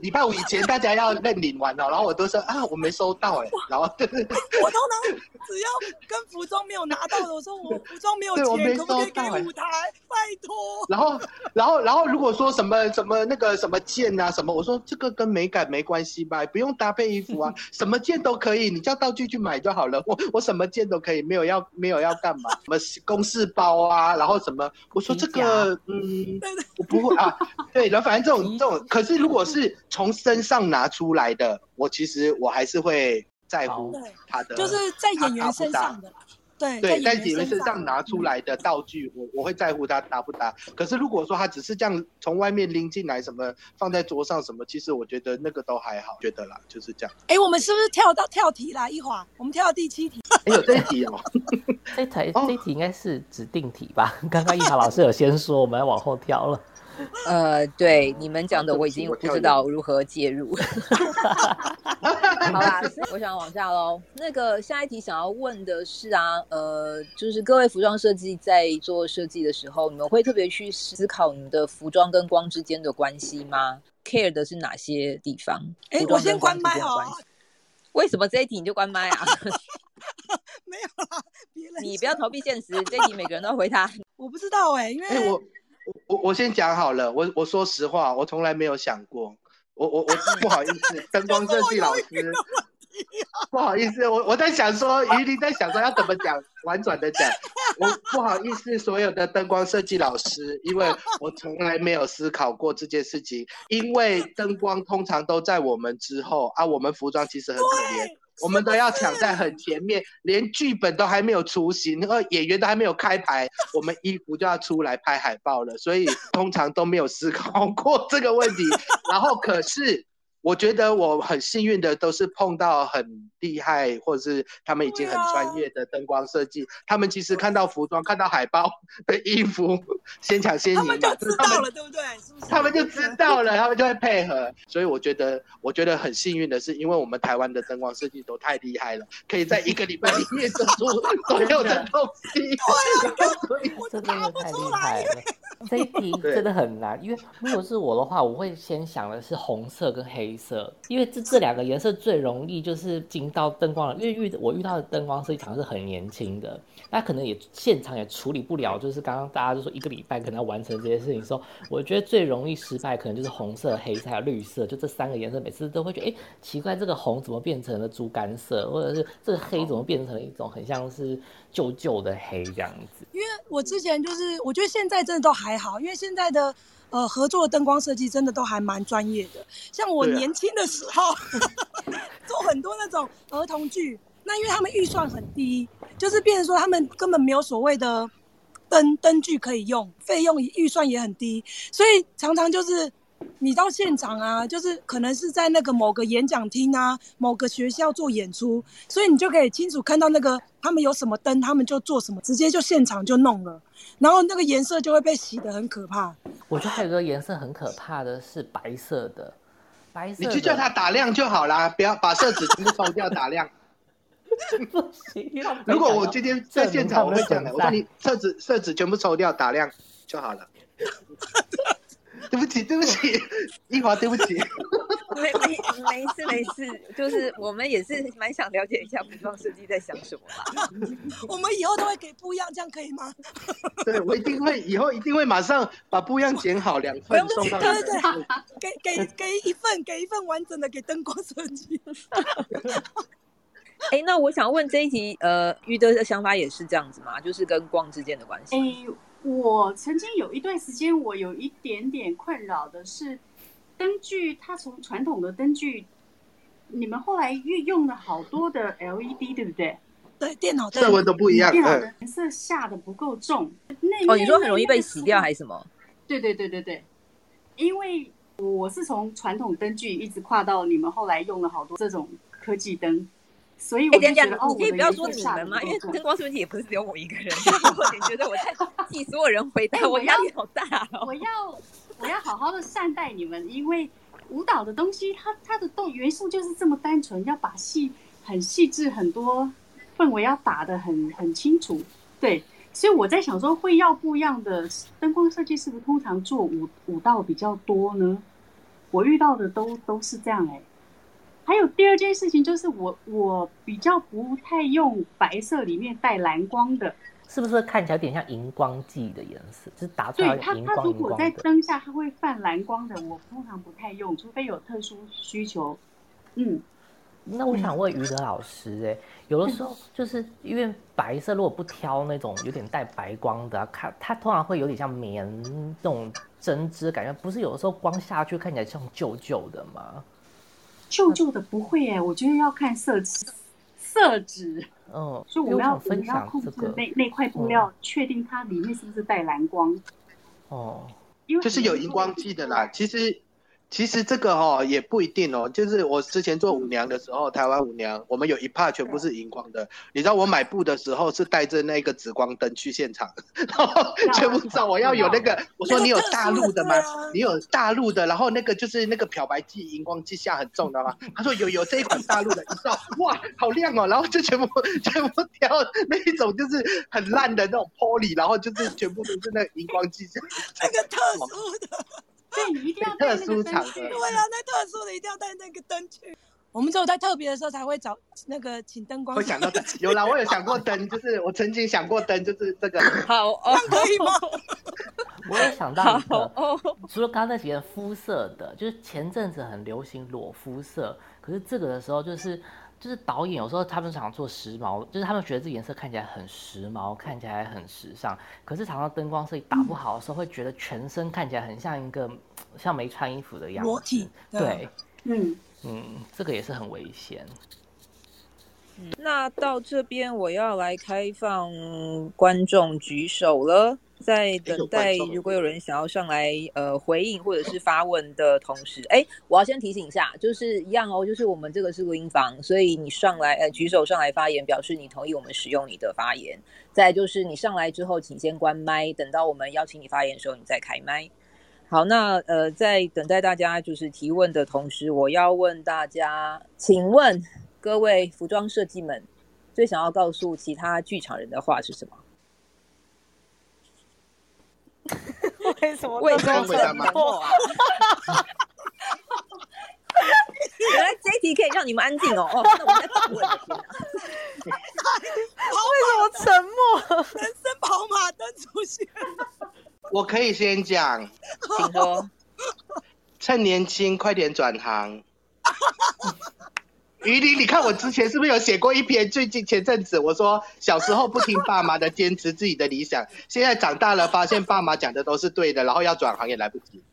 礼拜五以前大家要认领完了，然后我都说啊，我没收到，哎，然后我都能只要跟服装没有拿到的，我说我服装没有钱，可不可以给舞台？拜托。然后然后然后如果说什么什么那个什么件啊什么，我说这个跟美感没关系吧，不用搭配衣服啊，<laughs> 什么件都可以，你叫道具去买。就好了，我我什么件都可以，没有要没有要干嘛？什么公事包啊，然后什么？我说这个，嗯，<laughs> 我不会啊。对，然后反正这种这种，可是如果是从身上拿出来的，我其实我还是会在乎他的，就是在演员身上的。对对，在演员身上拿出来的道具，我我会在乎它搭不搭。可是如果说他只是这样从外面拎进来，什么放在桌上什么，其实我觉得那个都还好，觉得啦，就是这样。哎，我们是不是跳到跳题啦？一会儿我们跳到第七题。哎有这一题哦，这题这一题应该是指定题吧？<laughs> 刚刚一豪老师有先说，我们要往后跳了。呃，对，你们讲的我已经不知道如何介入。<laughs> 好啦，我想往下喽。那个下一题想要问的是啊，呃，就是各位服装设计在做设计的时候，你们会特别去思考你们的服装跟光之间的关系吗？care 的是哪些地方？哎，我先关麦哦。为什么这一题你就关麦啊？<laughs> 没有啦，别人你不要逃避现实，这一题每个人都要回答。我不知道哎、欸，因为、欸、我我我先讲好了，我我说实话，我从来没有想过。我我我 <laughs> 不好意思，灯光设计老师，不好意思，我我在想说，于林在想说要怎么讲，婉转的讲，我不好意思，所有的灯光设计老师，因为我从来没有思考过这件事情，因为灯光通常都在我们之后啊，我们服装其实很可怜。我们都要抢在很前面，连剧本都还没有雏形，那个演员都还没有开牌，我们衣服就要出来拍海报了，所以通常都没有思考过这个问题。然后可是。我觉得我很幸运的，都是碰到很厉害，或者是他们已经很专业的灯光设计。他们其实看到服装、看到海报的衣服，先抢先赢，他们就知道了，对不对？他们就知道了，他们就会配合。所以我觉得，我觉得很幸运的是，因为我们台湾的灯光设计都太厉害了，可以在一个礼拜里面做出 <laughs> 所有的东西。<laughs> 这真的太厉害了。这一题 <laughs> 真的很难，因为如果是我的话，我会先想的是红色跟黑色，因为这这两个颜色最容易就是进到灯光了。因为遇我遇到的灯光设计厂是很年轻的，那可能也现场也处理不了，就是刚刚大家就说一个礼拜可能要完成这些事情的时候，我觉得最容易失败可能就是红色、黑色还有绿色，就这三个颜色，每次都会觉得哎奇怪，这个红怎么变成了猪肝色，或者是这个黑怎么变成了一种很像是旧旧的黑这样子。因为我之前就是我觉得现在真的都还好，因为现在的。呃，合作的灯光设计真的都还蛮专业的。像我年轻的时候，啊、<laughs> 做很多那种儿童剧，那因为他们预算很低，就是变成说他们根本没有所谓的灯灯具可以用，费用预算也很低，所以常常就是你到现场啊，就是可能是在那个某个演讲厅啊，某个学校做演出，所以你就可以清楚看到那个他们有什么灯，他们就做什么，直接就现场就弄了。然后那个颜色就会被洗得很可怕。我觉得还有个颜色很可怕的是白色的，白色。你就叫他打亮就好啦，不要把色纸全部抽掉打亮。<laughs> 不行。如果我今天在现场，我会讲的，我说你色纸色纸全部抽掉打亮就好了。<laughs> <laughs> 对不起，对不起，<laughs> 一华，对不起。没没没事没事，就是我们也是蛮想了解一下服装设计在想什么吧。<laughs> 我们以后都会给不一样，这样可以吗？对，我一定会，以后一定会马上把不一样剪好两份送到。对对对，给给给一份，给一份完整的给灯光设计。哎，那我想问这一题，呃，余德的想法也是这样子吗？就是跟光之间的关系。哎我曾经有一段时间，我有一点点困扰的是，灯具它从传统的灯具，你们后来运用了好多的 LED，对不对？对，电脑色温都不一样，电脑的颜色下的不够重。那哦，你说很容易被洗掉还是什么？对对对对对，因为我是从传统灯具一直跨到你们后来用了好多这种科技灯，所以我觉得，你可以不要说你们吗？因为灯 <laughs> 光设计也不是只有我一个人。<laughs> 我也觉得我在 <laughs> 替所有人回答，我压力好大哦。我要我要好好的善待你们，因为舞蹈的东西，它它的动元素就是这么单纯，要把戏很细致，很多氛围要打的很很清楚。对，所以我在想说，会要不一样的灯光设计，是不是通常做舞舞蹈比较多呢？我遇到的都都是这样哎、欸。还有第二件事情就是我，我我比较不太用白色里面带蓝光的，是不是看起来有点像荧光剂的颜色？就是打出来荧光荧光的。对，它它如果在灯下它会泛蓝光的，我通常不太用，除非有特殊需求。嗯，那我想问于德老师、欸，哎，有的时候就是因为白色如果不挑那种有点带白光的、啊，看它通常会有点像棉那种针织感觉，不是有的时候光下去看起来像旧旧的吗？旧旧的不会哎，我觉得要看色纸，色纸，嗯，<laughs> 所以我们要我们要控制那那块布料，确定它里面是不是带蓝光，哦，因为这是有荧光剂的啦，其实。其实这个哦也不一定哦，就是我之前做舞娘的时候，台湾舞娘，我们有一 part 全部是荧光的。你知道我买布的时候是带着那个紫光灯去现场，<laughs> 然后全部照我要有那个，我说你有大陆的吗？你有大陆的，然后那个就是那个漂白剂、荧光剂下很重的吗？<laughs> 他说有有这一款大陆的，一照哇好亮哦，然后就全部 <laughs> 全部挑那一种就是很烂的那种 poly，然后就是全部都是那个荧光剂下，那个特殊的。对，你一定要 <laughs> 带那个灯去。对啊，那特殊的一定要带那个灯去。我们只有在特别的时候才会找那个请灯光。会想到灯，有啦，我有想过灯，就是我曾经想过灯，就是这个。好哦，可以吗？<laughs> 我也想到一个，哦、除了刚才那几个肤色的，就是前阵子很流行裸肤色，可是这个的时候就是。就是导演有时候他们想做时髦，就是他们觉得这颜色看起来很时髦，看起来很时尚。可是常常灯光设计打不好的时候，会觉得全身看起来很像一个像没穿衣服的样子。裸体。对，嗯嗯，这个也是很危险。那到这边我要来开放观众举手了。在等待，如果有人想要上来呃回应或者是发问的同时，哎，我要先提醒一下，就是一样哦，就是我们这个是录音房，所以你上来呃举手上来发言，表示你同意我们使用你的发言。再就是你上来之后，请先关麦，等到我们邀请你发言的时候，你再开麦。好，那呃在等待大家就是提问的同时，我要问大家，请问各位服装设计们，最想要告诉其他剧场人的话是什么？为什么？为什么沉默啊？原来这一题可以让你们安静哦。哦，那我在访问的天哪！为什么沉默？人生跑马灯出现。我可以先讲，请说。趁年轻，快点转行。鱼鳞，你看我之前是不是有写过一篇？最近前阵子我说小时候不听爸妈的，坚持自己的理想，现在长大了发现爸妈讲的都是对的，然后要转行也来不及。<laughs>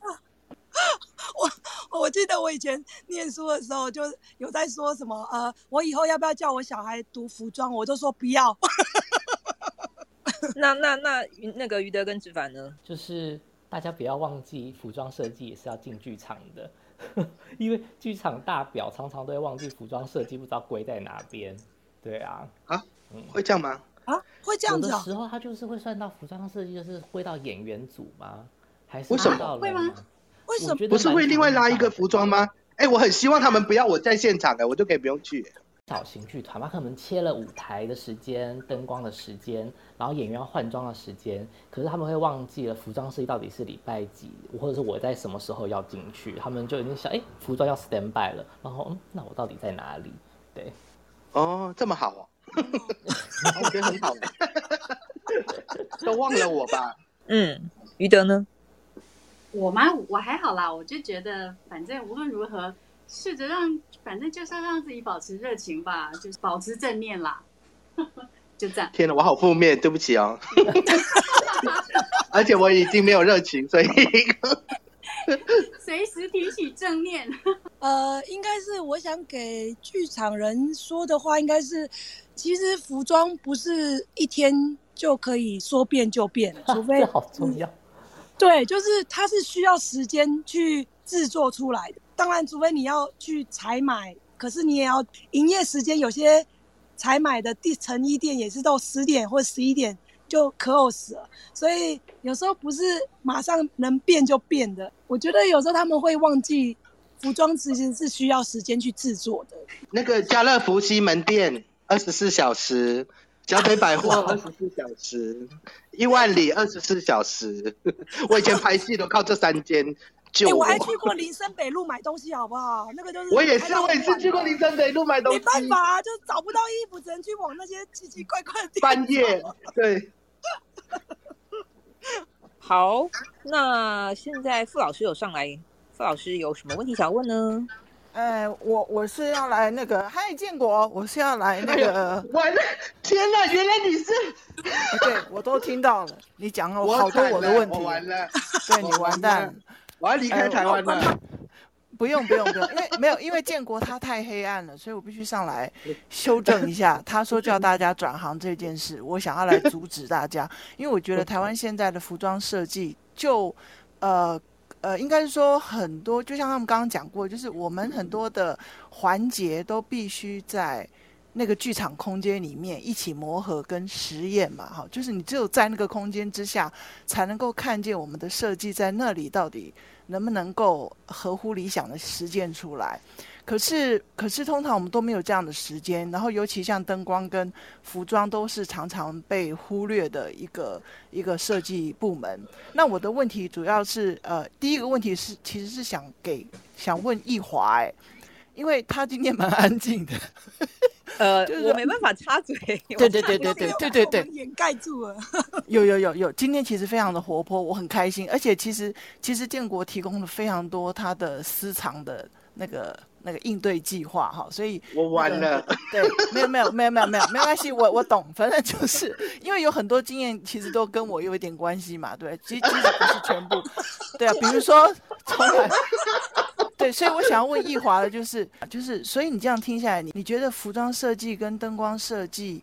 我我记得我以前念书的时候就有在说什么呃，我以后要不要叫我小孩读服装？我就说不要。<laughs> 那那那那个于德跟子凡呢？就是大家不要忘记，服装设计也是要进剧场的。<laughs> 因为剧场大表常常都会忘记服装设计，不知道归在哪边。对啊，啊，嗯，会这样吗？啊，会这样子。有的时候他就是会算到服装设计，就是归到演员组吗？还是为什么会吗？为什么不是会另外拉一个服装吗？哎、欸，我很希望他们不要我在现场的，我就可以不用去。小型剧团，他可能切了舞台的时间、灯光的时间，然后演员要换装的时间，可是他们会忘记了服装设计到底是礼拜几，或者是我在什么时候要进去，他们就已经想，哎，服装要 stand by 了，然后嗯，那我到底在哪里？对，哦，这么好哦，<laughs> 我觉得很好，<laughs> 都忘了我吧？嗯，余德呢？我吗？我还好啦，我就觉得反正无论如何。试着让，反正就是要让自己保持热情吧，就是保持正面啦，<laughs> 就这样。天哪，我好负面，对不起哦。<laughs> 而且我已经没有热情，所以 <laughs> 随时提起正面。呃，应该是我想给剧场人说的话，应该是，其实服装不是一天就可以说变就变，除非好重要。对，就是它是需要时间去制作出来的。当然，除非你要去采买，可是你也要营业时间。有些采买的第成衣店也是到十点或十一点就 close 了，所以有时候不是马上能变就变的。我觉得有时候他们会忘记，服装其实是需要时间去制作的。那个家乐福西门店二十四小时，小北百货二十四小时，一万里二十四小时。<laughs> 我以前拍戏都靠这三间。哎、欸，我还去过林森北路买东西，好不好？那个就是我也是，我也是去过林森北路买东西。没办法啊，就找不到衣服，只能去往那些奇奇怪怪的地方。半夜，对。<laughs> 好，那现在傅老师有上来，傅老师有什么问题想问呢？哎、呃，我我是要来那个，嗨，建国，我是要来那个。哎、完了，天哪，原来你是。对，我都听到了，你讲了好多我的问题。我完了，对你完蛋。我要离开台湾了、呃。不用不用不用，因为没有，因为建国他太黑暗了，所以我必须上来 <laughs> 修正一下。他说叫大家转行这件事，我想要来阻止大家，因为我觉得台湾现在的服装设计就呃呃，应该是说很多，就像他们刚刚讲过，就是我们很多的环节都必须在。那个剧场空间里面一起磨合跟实验嘛，哈，就是你只有在那个空间之下，才能够看见我们的设计在那里到底能不能够合乎理想的实践出来。可是，可是通常我们都没有这样的时间，然后尤其像灯光跟服装都是常常被忽略的一个一个设计部门。那我的问题主要是，呃，第一个问题是，其实是想给想问易华，哎，因为他今天蛮安静的。呃，<laughs> 就是我没办法插嘴。对对对对对对对对，掩盖住了。<laughs> 有有有有，今天其实非常的活泼，我很开心。而且其实其实建国提供了非常多他的私藏的那个那个应对计划哈，所以我完了。对，没有没有没有没有没有没关系，我我懂，反正就是因为有很多经验，其实都跟我有一点关系嘛，对，其实其实不是全部。对啊，比如说从来。对，所以我想要问易华的，就是就是，所以你这样听下来，你你觉得服装设计跟灯光设计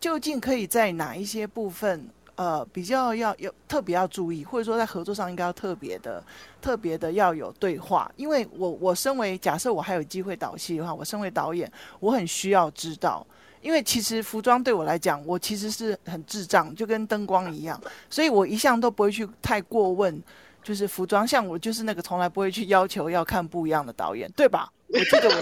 究竟可以在哪一些部分，呃，比较要有特别要注意，或者说在合作上应该要特别的、特别的要有对话？因为我我身为假设我还有机会导戏的话，我身为导演，我很需要知道，因为其实服装对我来讲，我其实是很智障，就跟灯光一样，所以我一向都不会去太过问。就是服装，像我就是那个从来不会去要求要看不一样的导演，对吧？我记得我，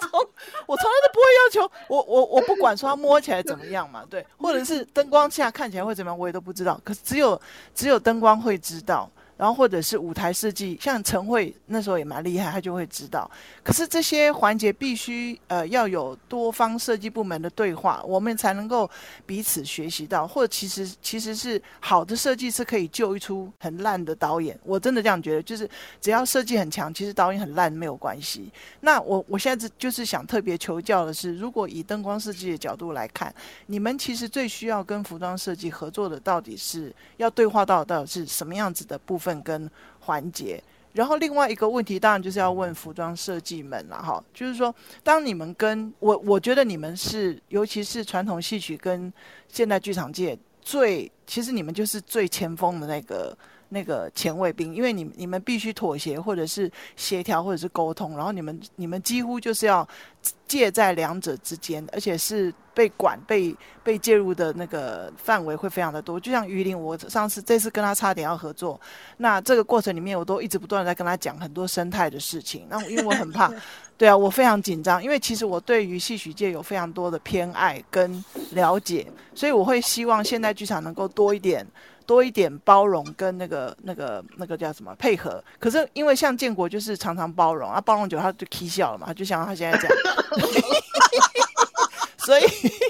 从 <laughs> 我从来都不会要求我我我不管说他摸起来怎么样嘛，对，或者是灯光下看起来会怎么样，我也都不知道。可是只有只有灯光会知道。然后或者是舞台设计，像陈慧那时候也蛮厉害，他就会知道。可是这些环节必须呃要有多方设计部门的对话，我们才能够彼此学习到。或者其实其实是好的设计是可以救一出很烂的导演。我真的这样觉得，就是只要设计很强，其实导演很烂没有关系。那我我现在就是想特别求教的是，如果以灯光设计的角度来看，你们其实最需要跟服装设计合作的，到底是要对话到到底是什么样子的部分？份跟环节，然后另外一个问题，当然就是要问服装设计们了哈，就是说，当你们跟我，我觉得你们是，尤其是传统戏曲跟现代剧场界最，其实你们就是最前锋的那个那个前卫兵，因为你你们必须妥协，或者是协调，或者是沟通，然后你们你们几乎就是要介在两者之间，而且是。被管、被被介入的那个范围会非常的多，就像鱼鳞，我上次这次跟他差点要合作，那这个过程里面我都一直不断的在跟他讲很多生态的事情，那因为我很怕，<laughs> 对啊，我非常紧张，因为其实我对于戏曲界有非常多的偏爱跟了解，所以我会希望现代剧场能够多一点、多一点包容跟那个、那个、那个叫什么配合。可是因为像建国就是常常包容啊，包容久他就起笑了嘛，他就像他现在这样。所以，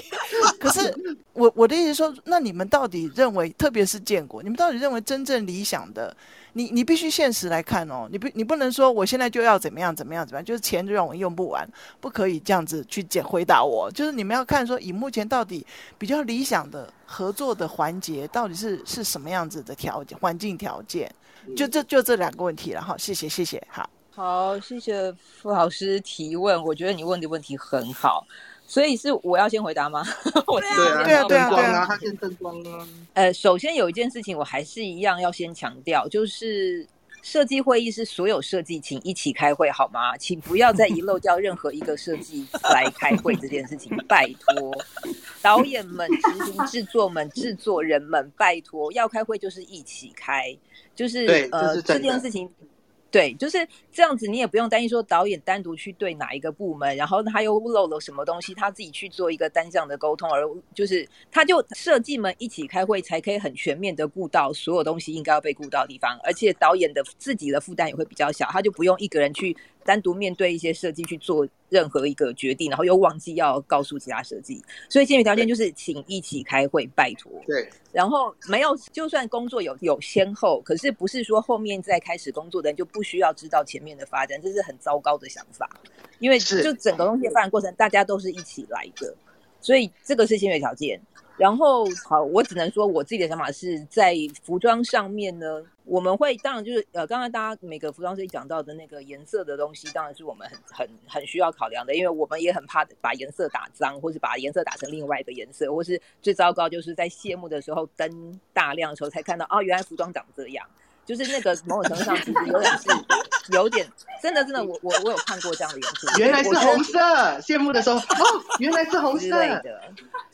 <laughs> 可是我我的意思说，那你们到底认为，特别是建国，你们到底认为真正理想的，你你必须现实来看哦，你不你不能说我现在就要怎么样怎么样怎么样，就是钱就让我用不完，不可以这样子去解回答我。就是你们要看说，以目前到底比较理想的合作的环节，到底是是什么样子的条件环境条件？就这就这两个问题了哈。谢谢谢谢，好，好，谢谢傅老师提问，我觉得你问的问题很好。所以是我要先回答吗？<laughs> 我对啊，对啊，对啊，对啊，他先灯光啊。呃，首先有一件事情，我还是一样要先强调，就是设计会议是所有设计请一起开会好吗？请不要再遗漏掉任何一个设计来开会这件事情，拜托。导演们、执行制作们、制作人们，拜托，要开会就是一起开，就是呃这件事情。对，就是这样子，你也不用担心说导演单独去对哪一个部门，然后他又漏了什么东西，他自己去做一个单向的沟通，而就是他就设计们一起开会，才可以很全面的顾到所有东西应该要被顾到的地方，而且导演的自己的负担也会比较小，他就不用一个人去。单独面对一些设计去做任何一个决定，然后又忘记要告诉其他设计，所以先决条件就是请一起开会，拜托。对，然后没有，就算工作有有先后，可是不是说后面再开始工作的人就不需要知道前面的发展，这是很糟糕的想法。因为就整个东西的发展过程，大家都是一起来的，所以这个是先决条件。然后好，我只能说我自己的想法是在服装上面呢，我们会当然就是呃，刚刚大家每个服装设计讲到的那个颜色的东西，当然是我们很很很需要考量的，因为我们也很怕把颜色打脏，或是把颜色打成另外一个颜色，或是最糟糕就是在谢幕的时候灯大亮的时候才看到啊，原来服装长这样。就是那个某种程度上，其实有点是有点真的真的，我我我有看过这样的元素，原来是红色，羡慕的时候哦，原来是红色的，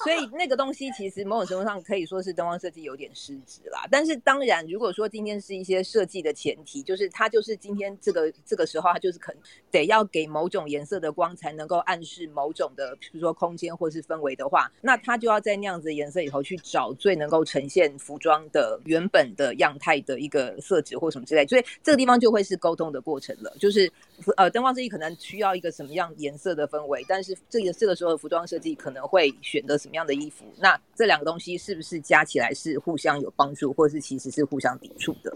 所以那个东西其实某种程度上可以说是灯光设计有点失职啦。但是当然，如果说今天是一些设计的前提，就是它就是今天这个这个时候，它就是肯得要给某种颜色的光才能够暗示某种的，比如说空间或是氛围的话，那它就要在那样子的颜色里头去找最能够呈现服装的原本的样态的一个。色纸或什么之类，所以这个地方就会是沟通的过程了。就是呃，灯光设计可能需要一个什么样颜色的氛围，但是这个这个时候的服装设计可能会选择什么样的衣服。那这两个东西是不是加起来是互相有帮助，或是其实是互相抵触的？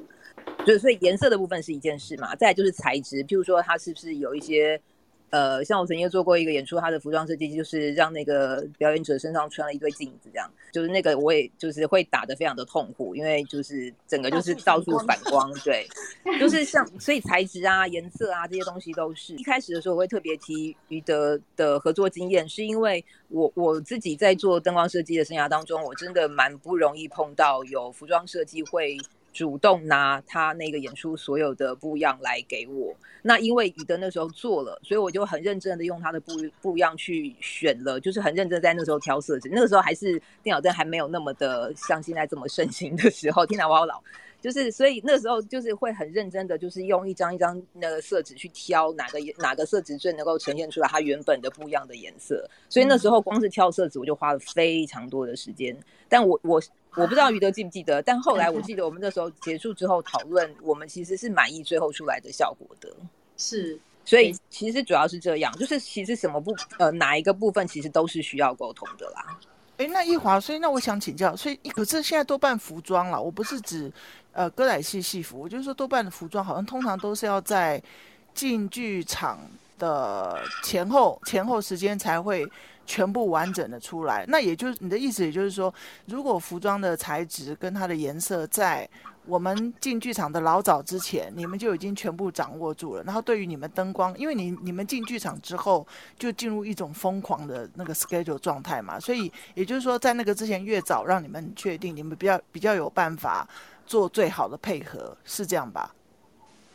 就所以颜色的部分是一件事嘛。再就是材质，譬如说它是不是有一些。呃，像我曾经做过一个演出，他的服装设计就是让那个表演者身上穿了一堆镜子，这样就是那个我也就是会打得非常的痛苦，因为就是整个就是到处反光，对，就是像所以材质啊、颜色啊这些东西都是。一开始的时候我会特别提于德的合作经验，是因为我我自己在做灯光设计的生涯当中，我真的蛮不容易碰到有服装设计会。主动拿他那个演出所有的布样来给我，那因为宇德那时候做了，所以我就很认真的用他的布布样去选了，就是很认真在那时候挑色纸。那个时候还是电脑灯还没有那么的像现在这么盛行的时候，<laughs> 天哪，我好老。就是所以那个时候就是会很认真的，就是用一张一张那个色纸去挑哪个哪个色纸最能够呈现出来它原本的不一样的颜色。所以那时候光是挑色纸我就花了非常多的时间。但我我。我不知道余德记不记得，但后来我记得我们那时候结束之后讨论，我们其实是满意最后出来的效果的。是，所以其实主要是这样，就是其实什么部呃哪一个部分其实都是需要沟通的啦。哎，那一华，所以那我想请教，所以可是现在多半服装了，我不是指呃歌仔戏戏服，我就是说多半的服装好像通常都是要在进剧场的前后前后时间才会。全部完整的出来，那也就是你的意思，也就是说，如果服装的材质跟它的颜色在我们进剧场的老早之前，你们就已经全部掌握住了。然后对于你们灯光，因为你你们进剧场之后就进入一种疯狂的那个 schedule 状态嘛，所以也就是说，在那个之前越早让你们确定，你们比较比较有办法做最好的配合，是这样吧？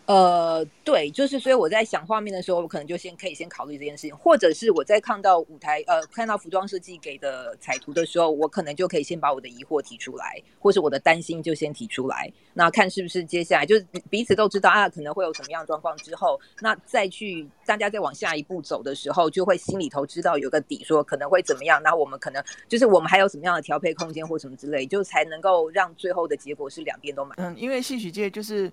呃，对，就是所以我在想画面的时候，我可能就先可以先考虑这件事情，或者是我在看到舞台呃看到服装设计给的彩图的时候，我可能就可以先把我的疑惑提出来，或是我的担心就先提出来，那看是不是接下来就是彼此都知道啊可能会有什么样的状况之后，那再去大家再往下一步走的时候，就会心里头知道有个底，说可能会怎么样，那我们可能就是我们还有什么样的调配空间或什么之类，就才能够让最后的结果是两边都满。嗯，因为戏曲界就是。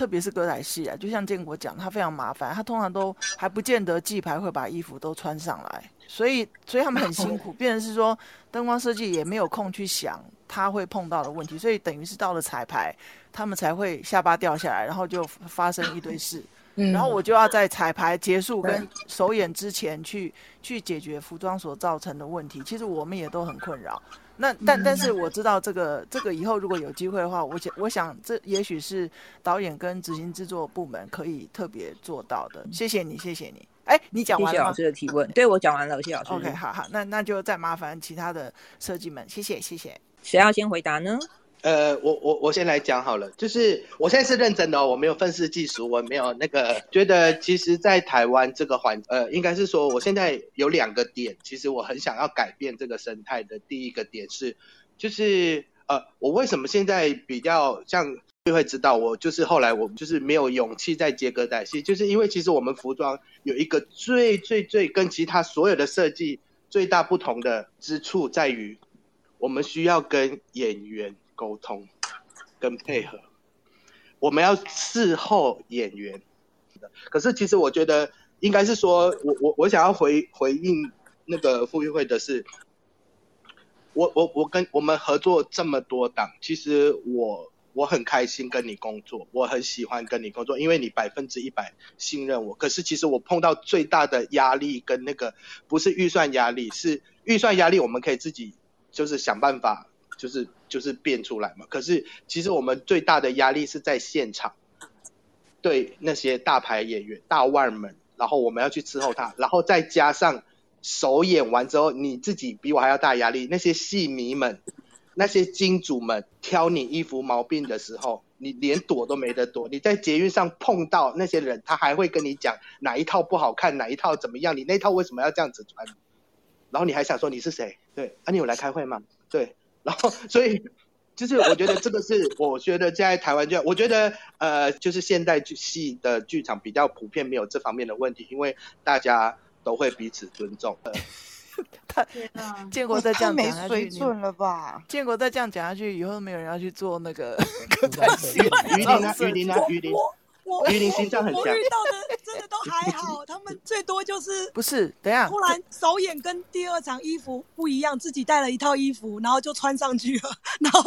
特别是歌仔戏啊，就像建国讲，他非常麻烦，他通常都还不见得记牌会把衣服都穿上来，所以所以他们很辛苦。<laughs> 变成是说，灯光设计也没有空去想他会碰到的问题，所以等于是到了彩排，他们才会下巴掉下来，然后就发生一堆事。<laughs> 然后我就要在彩排结束跟首演之前去去解决服装所造成的问题。其实我们也都很困扰。那但但是我知道这个这个以后如果有机会的话，我想我想这也许是导演跟执行制作部门可以特别做到的。谢谢你，谢谢你。哎，你讲完了。谢谢老师的提问。对，我讲完了，谢谢老师。OK，好好，那那就再麻烦其他的设计们，谢谢谢谢。谁要先回答呢？呃，我我我先来讲好了，就是我现在是认真的哦，我没有愤世嫉俗，我没有那个觉得，其实，在台湾这个环，呃，应该是说，我现在有两个点，其实我很想要改变这个生态的。第一个点是，就是呃，我为什么现在比较像就会知道，我就是后来我就是没有勇气再接歌仔戏，就是因为其实我们服装有一个最最最跟其他所有的设计最大不同的之处在于，我们需要跟演员。沟通跟配合，我们要伺候演员。可是其实我觉得应该是说，我我我想要回回应那个傅玉慧的是，我我我跟我们合作这么多档，其实我我很开心跟你工作，我很喜欢跟你工作，因为你百分之一百信任我。可是其实我碰到最大的压力跟那个不是预算压力，是预算压力，我们可以自己就是想办法。就是就是变出来嘛，可是其实我们最大的压力是在现场，对那些大牌演员、大腕们，然后我们要去伺候他，然后再加上首演完之后，你自己比我还要大压力。那些戏迷们、那些金主们挑你衣服毛病的时候，你连躲都没得躲。你在捷运上碰到那些人，他还会跟你讲哪一套不好看，哪一套怎么样，你那套为什么要这样子穿？然后你还想说你是谁？对，啊，你有来开会吗？对。然后，所以就是我觉得这个是，我觉得在台湾就，我觉得呃，就是现代剧戏的剧场比较普遍没有这方面的问题，因为大家都会彼此尊重。<laughs> 他建国再这样讲下去，没水准了吧？建国再这样讲下去，以后没有人要去做那个。<laughs> 鱼鳞啊，鱼鳞啊，鱼鳞。我我遇到的真的都还好，他们最多就是不是？等下，突然首演跟第二场衣服不一样，自己带了一套衣服，然后就穿上去了，然后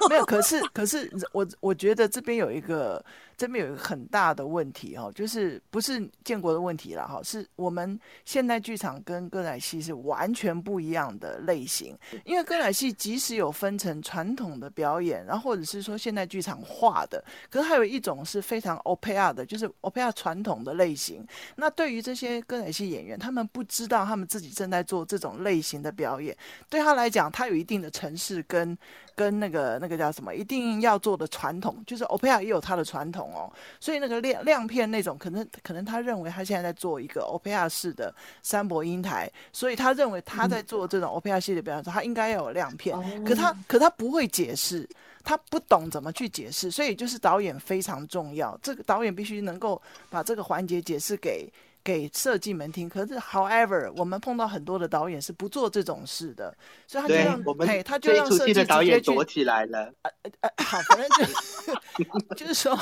我没有。可是可是我我觉得这边有一个。这边有一个很大的问题哈，就是不是建国的问题了哈，是我们现代剧场跟歌仔戏是完全不一样的类型。因为歌仔戏即使有分成传统的表演，然后或者是说现代剧场化的，可是还有一种是非常 opera 的，就是 opera 传统的类型。那对于这些歌仔戏演员，他们不知道他们自己正在做这种类型的表演，对他来讲，他有一定的程式跟跟那个那个叫什么，一定要做的传统，就是 opera 也有它的传统。哦，所以那个亮亮片那种，可能可能他认为他现在在做一个 opera 式的三博英台，所以他认为他在做这种 opera 系列表演时，他应该要有亮片。可他可他不会解释，他不懂怎么去解释，所以就是导演非常重要，这个导演必须能够把这个环节解释给。给设计们听，可是，however，我们碰到很多的导演是不做这种事的，所以他就让，哎，他就让设计的导演躲起来了。呃呃，好，反正就就是说，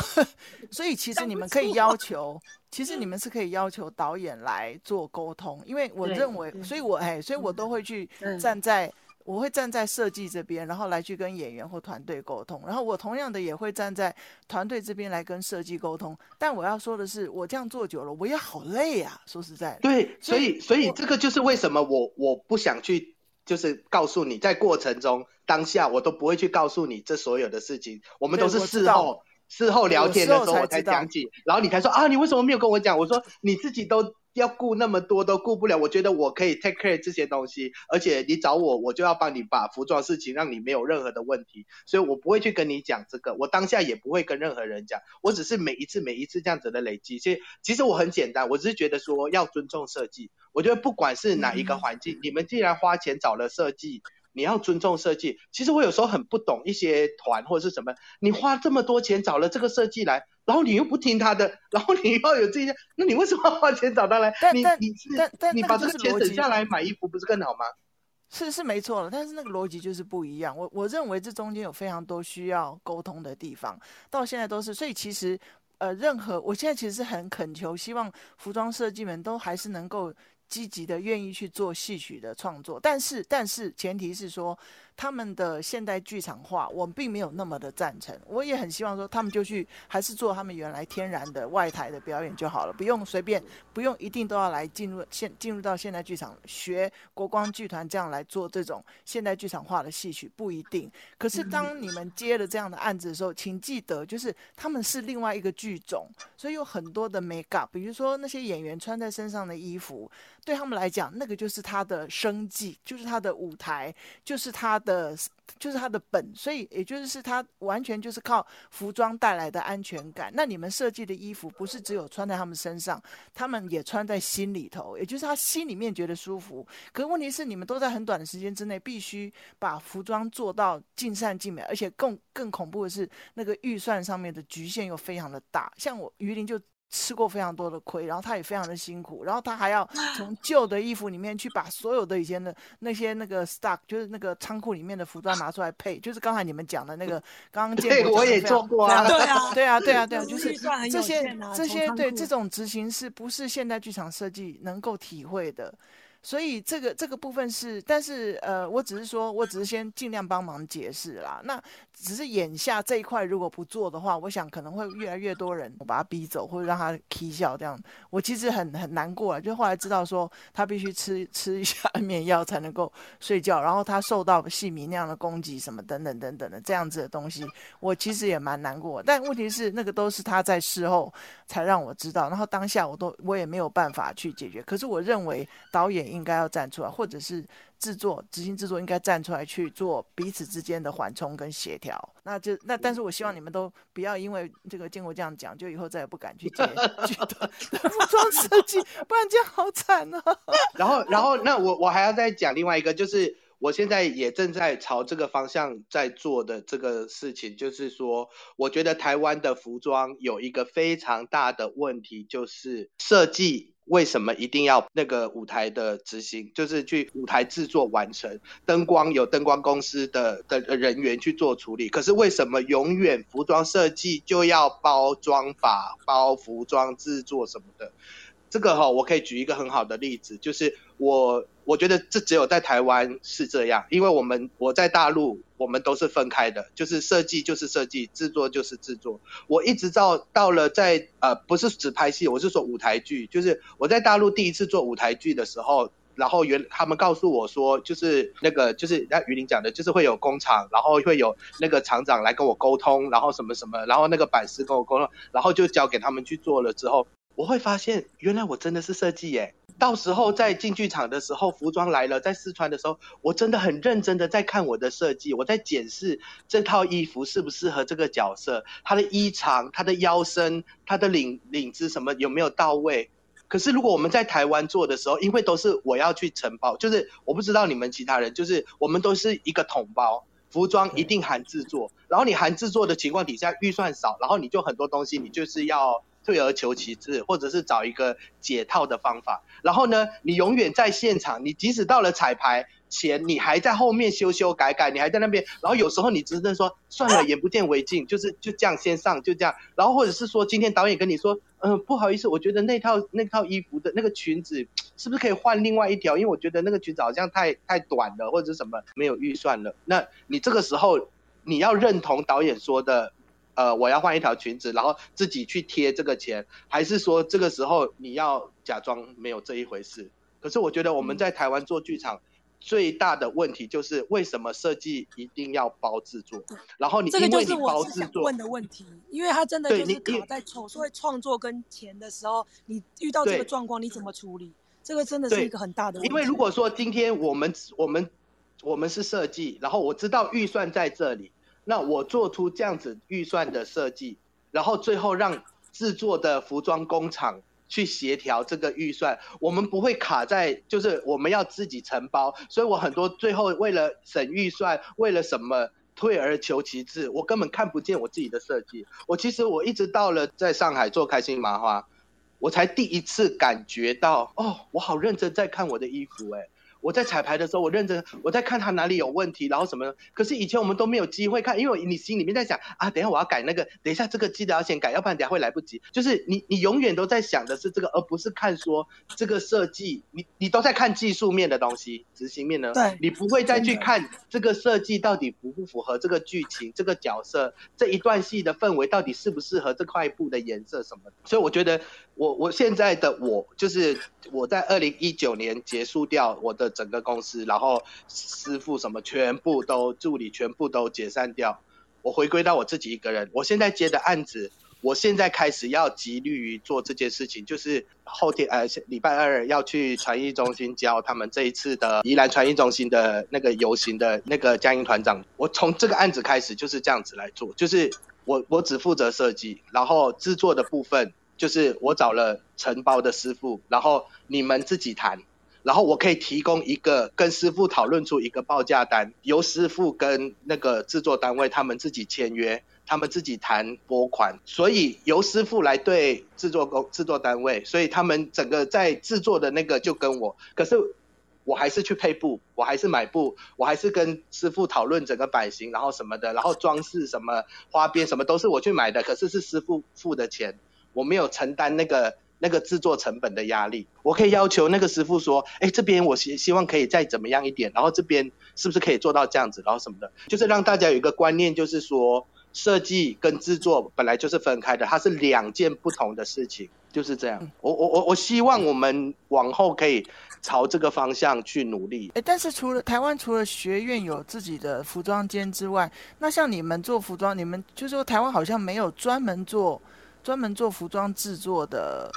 所以其实你们可以要求，其实你们是可以要求导演来做沟通，因为我认为，所以我哎，所以我都会去站在。我会站在设计这边，然后来去跟演员或团队沟通。然后我同样的也会站在团队这边来跟设计沟通。但我要说的是，我这样做久了，我也好累啊。说实在的，对，所以所以这个就是为什么我我不想去，就是告诉你，在过程中当下我都不会去告诉你这所有的事情。我们都是事后事后聊天的时候我才讲起，然后你才说啊，你为什么没有跟我讲？我说你自己都。要顾那么多都顾不了，我觉得我可以 take care 这些东西，而且你找我，我就要帮你把服装事情让你没有任何的问题，所以我不会去跟你讲这个，我当下也不会跟任何人讲，我只是每一次每一次这样子的累积，其实其实我很简单，我只是觉得说要尊重设计，我觉得不管是哪一个环境，你们既然花钱找了设计。你要尊重设计。其实我有时候很不懂一些团或者是什么，你花这么多钱找了这个设计来，然后你又不听他的，然后你又要有这些，那你为什么要花钱找他来？<laughs> 你你是但但你把这个钱省下来买衣服不是更好吗？是是没错了，但是那个逻辑就是不一样。我我认为这中间有非常多需要沟通的地方，到现在都是。所以其实呃，任何我现在其实是很恳求，希望服装设计们都还是能够。积极的愿意去做戏曲的创作，但是但是前提是说。他们的现代剧场化，我们并没有那么的赞成。我也很希望说，他们就去还是做他们原来天然的外台的表演就好了，不用随便，不用一定都要来进入现进入到现代剧场学国光剧团这样来做这种现代剧场化的戏曲，不一定。可是当你们接了这样的案子的时候，请记得，就是他们是另外一个剧种，所以有很多的 make up，比如说那些演员穿在身上的衣服，对他们来讲，那个就是他的生计，就是他的舞台，就是他的，就是他的本。所以，也就是是他完全就是靠服装带来的安全感。那你们设计的衣服不是只有穿在他们身上，他们也穿在心里头，也就是他心里面觉得舒服。可问题是，你们都在很短的时间之内必须把服装做到尽善尽美，而且更更恐怖的是，那个预算上面的局限又非常的大。像我鱼鳞就。吃过非常多的亏，然后他也非常的辛苦，然后他还要从旧的衣服里面去把所有的以前的那些那个 stock，就是那个仓库里面的服装拿出来配，就是刚才你们讲的那个，刚刚见过，我也做过啊，对啊，对啊，对啊，对啊，就是这些啊、这些对这种执行是不是现代剧场设计能够体会的？所以这个这个部分是，但是呃，我只是说，我只是先尽量帮忙解释啦。那只是眼下这一块如果不做的话，我想可能会越来越多人我把他逼走，或者让他啼笑这样。我其实很很难过啊，就后来知道说他必须吃吃一下 <laughs> 安眠药才能够睡觉，然后他受到戏迷那样的攻击什么等等等等的这样子的东西，我其实也蛮难过。但问题是那个都是他在事后才让我知道，然后当下我都我也没有办法去解决。可是我认为导演。应该要站出来，或者是制作、执行制作应该站出来去做彼此之间的缓冲跟协调。那就那，但是我希望你们都不要因为这个见过这样讲，就以后再也不敢去接 <laughs> 服装设计，不然这样好惨啊。然后，然后那我我还要再讲另外一个，就是我现在也正在朝这个方向在做的这个事情，就是说，我觉得台湾的服装有一个非常大的问题，就是设计。为什么一定要那个舞台的执行，就是去舞台制作完成，灯光有灯光公司的的人员去做处理。可是为什么永远服装设计就要包装法、包服装制作什么的？这个哈，我可以举一个很好的例子，就是我。我觉得这只有在台湾是这样，因为我们我在大陆，我们都是分开的，就是设计就是设计，制作就是制作。我一直到到了在呃，不是只拍戏，我是说舞台剧，就是我在大陆第一次做舞台剧的时候，然后原他们告诉我说，就是那个就是那于林讲的，就是会有工厂，然后会有那个厂长来跟我沟通，然后什么什么，然后那个版师跟我沟通，然后就交给他们去做了之后，我会发现原来我真的是设计耶。到时候在进剧场的时候，服装来了，在试穿的时候，我真的很认真的在看我的设计，我在检视这套衣服适不适合这个角色，它的衣长、它的腰身、它的领领子什么有没有到位。可是如果我们在台湾做的时候，因为都是我要去承包，就是我不知道你们其他人，就是我们都是一个统包，服装一定含制作，然后你含制作的情况底下预算少，然后你就很多东西你就是要。退而求其次，或者是找一个解套的方法。然后呢，你永远在现场，你即使到了彩排前，你还在后面修修改改，你还在那边。然后有时候你只是说算了，眼不见为净，就是就这样先上，就这样。然后或者是说，今天导演跟你说，嗯、不好意思，我觉得那套那套衣服的那个裙子是不是可以换另外一条？因为我觉得那个裙子好像太太短了，或者是什么没有预算了。那你这个时候你要认同导演说的。呃，我要换一条裙子，然后自己去贴这个钱，还是说这个时候你要假装没有这一回事？可是我觉得我们在台湾做剧场最大的问题就是为什么设计一定要包制作？然后你因为你包制作，这个就是我是想问的问题，因为他真的就是卡在创所谓创作跟钱的时候，你遇到这个状况你怎么处理？这个真的是一个很大的问题。因为如果说今天我们我们我们是设计，然后我知道预算在这里。那我做出这样子预算的设计，然后最后让制作的服装工厂去协调这个预算，我们不会卡在就是我们要自己承包，所以我很多最后为了省预算，为了什么退而求其次，我根本看不见我自己的设计。我其实我一直到了在上海做开心麻花，我才第一次感觉到哦，我好认真在看我的衣服哎。我在彩排的时候，我认真我在看他哪里有问题，然后什么。可是以前我们都没有机会看，因为你心里面在想啊，等一下我要改那个，等一下这个记得要先改，要不然等下会来不及。就是你你永远都在想的是这个，而不是看说这个设计，你你都在看技术面的东西，执行面呢？对，你不会再去看这个设计到底符不符合这个剧情、这个角色这一段戏的氛围到底适不适合这块布的颜色什么的。所以我觉得我我现在的我就是我在二零一九年结束掉我的。整个公司，然后师傅什么全部都助理全部都解散掉，我回归到我自己一个人。我现在接的案子，我现在开始要极力于做这件事情，就是后天呃礼拜二要去传艺中心教他们这一次的宜兰传艺中心的那个游行的那个嘉英团长。我从这个案子开始就是这样子来做，就是我我只负责设计，然后制作的部分就是我找了承包的师傅，然后你们自己谈。然后我可以提供一个跟师傅讨论出一个报价单，由师傅跟那个制作单位他们自己签约，他们自己谈拨款，所以由师傅来对制作工制作单位，所以他们整个在制作的那个就跟我，可是我还是去配布，我还是买布，我还是跟师傅讨论整个版型，然后什么的，然后装饰什么花边什么都是我去买的，可是是师傅付的钱，我没有承担那个。那个制作成本的压力，我可以要求那个师傅说，哎，这边我希希望可以再怎么样一点，然后这边是不是可以做到这样子，然后什么的，就是让大家有一个观念，就是说设计跟制作本来就是分开的，它是两件不同的事情，就是这样。我我我我希望我们往后可以朝这个方向去努力。哎，但是除了台湾除了学院有自己的服装间之外，那像你们做服装，你们就是说台湾好像没有专门做专门做服装制作的。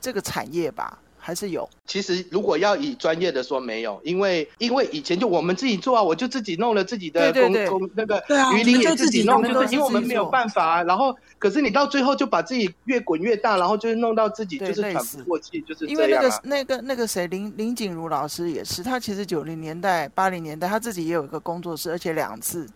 这个产业吧，还是有。其实如果要以专业的说，没有，因为因为以前就我们自己做啊，我就自己弄了自己的工工那个鱼鳞也自己弄，就是因为我们没有办法。啊然后，可是你到最后就把自己越滚越大，然后就是弄到自己就是喘不过气，就是。因为那个那个那个谁林林景如老师也是，他其实九零年代八零年代他自己也有一个工作室，而且两次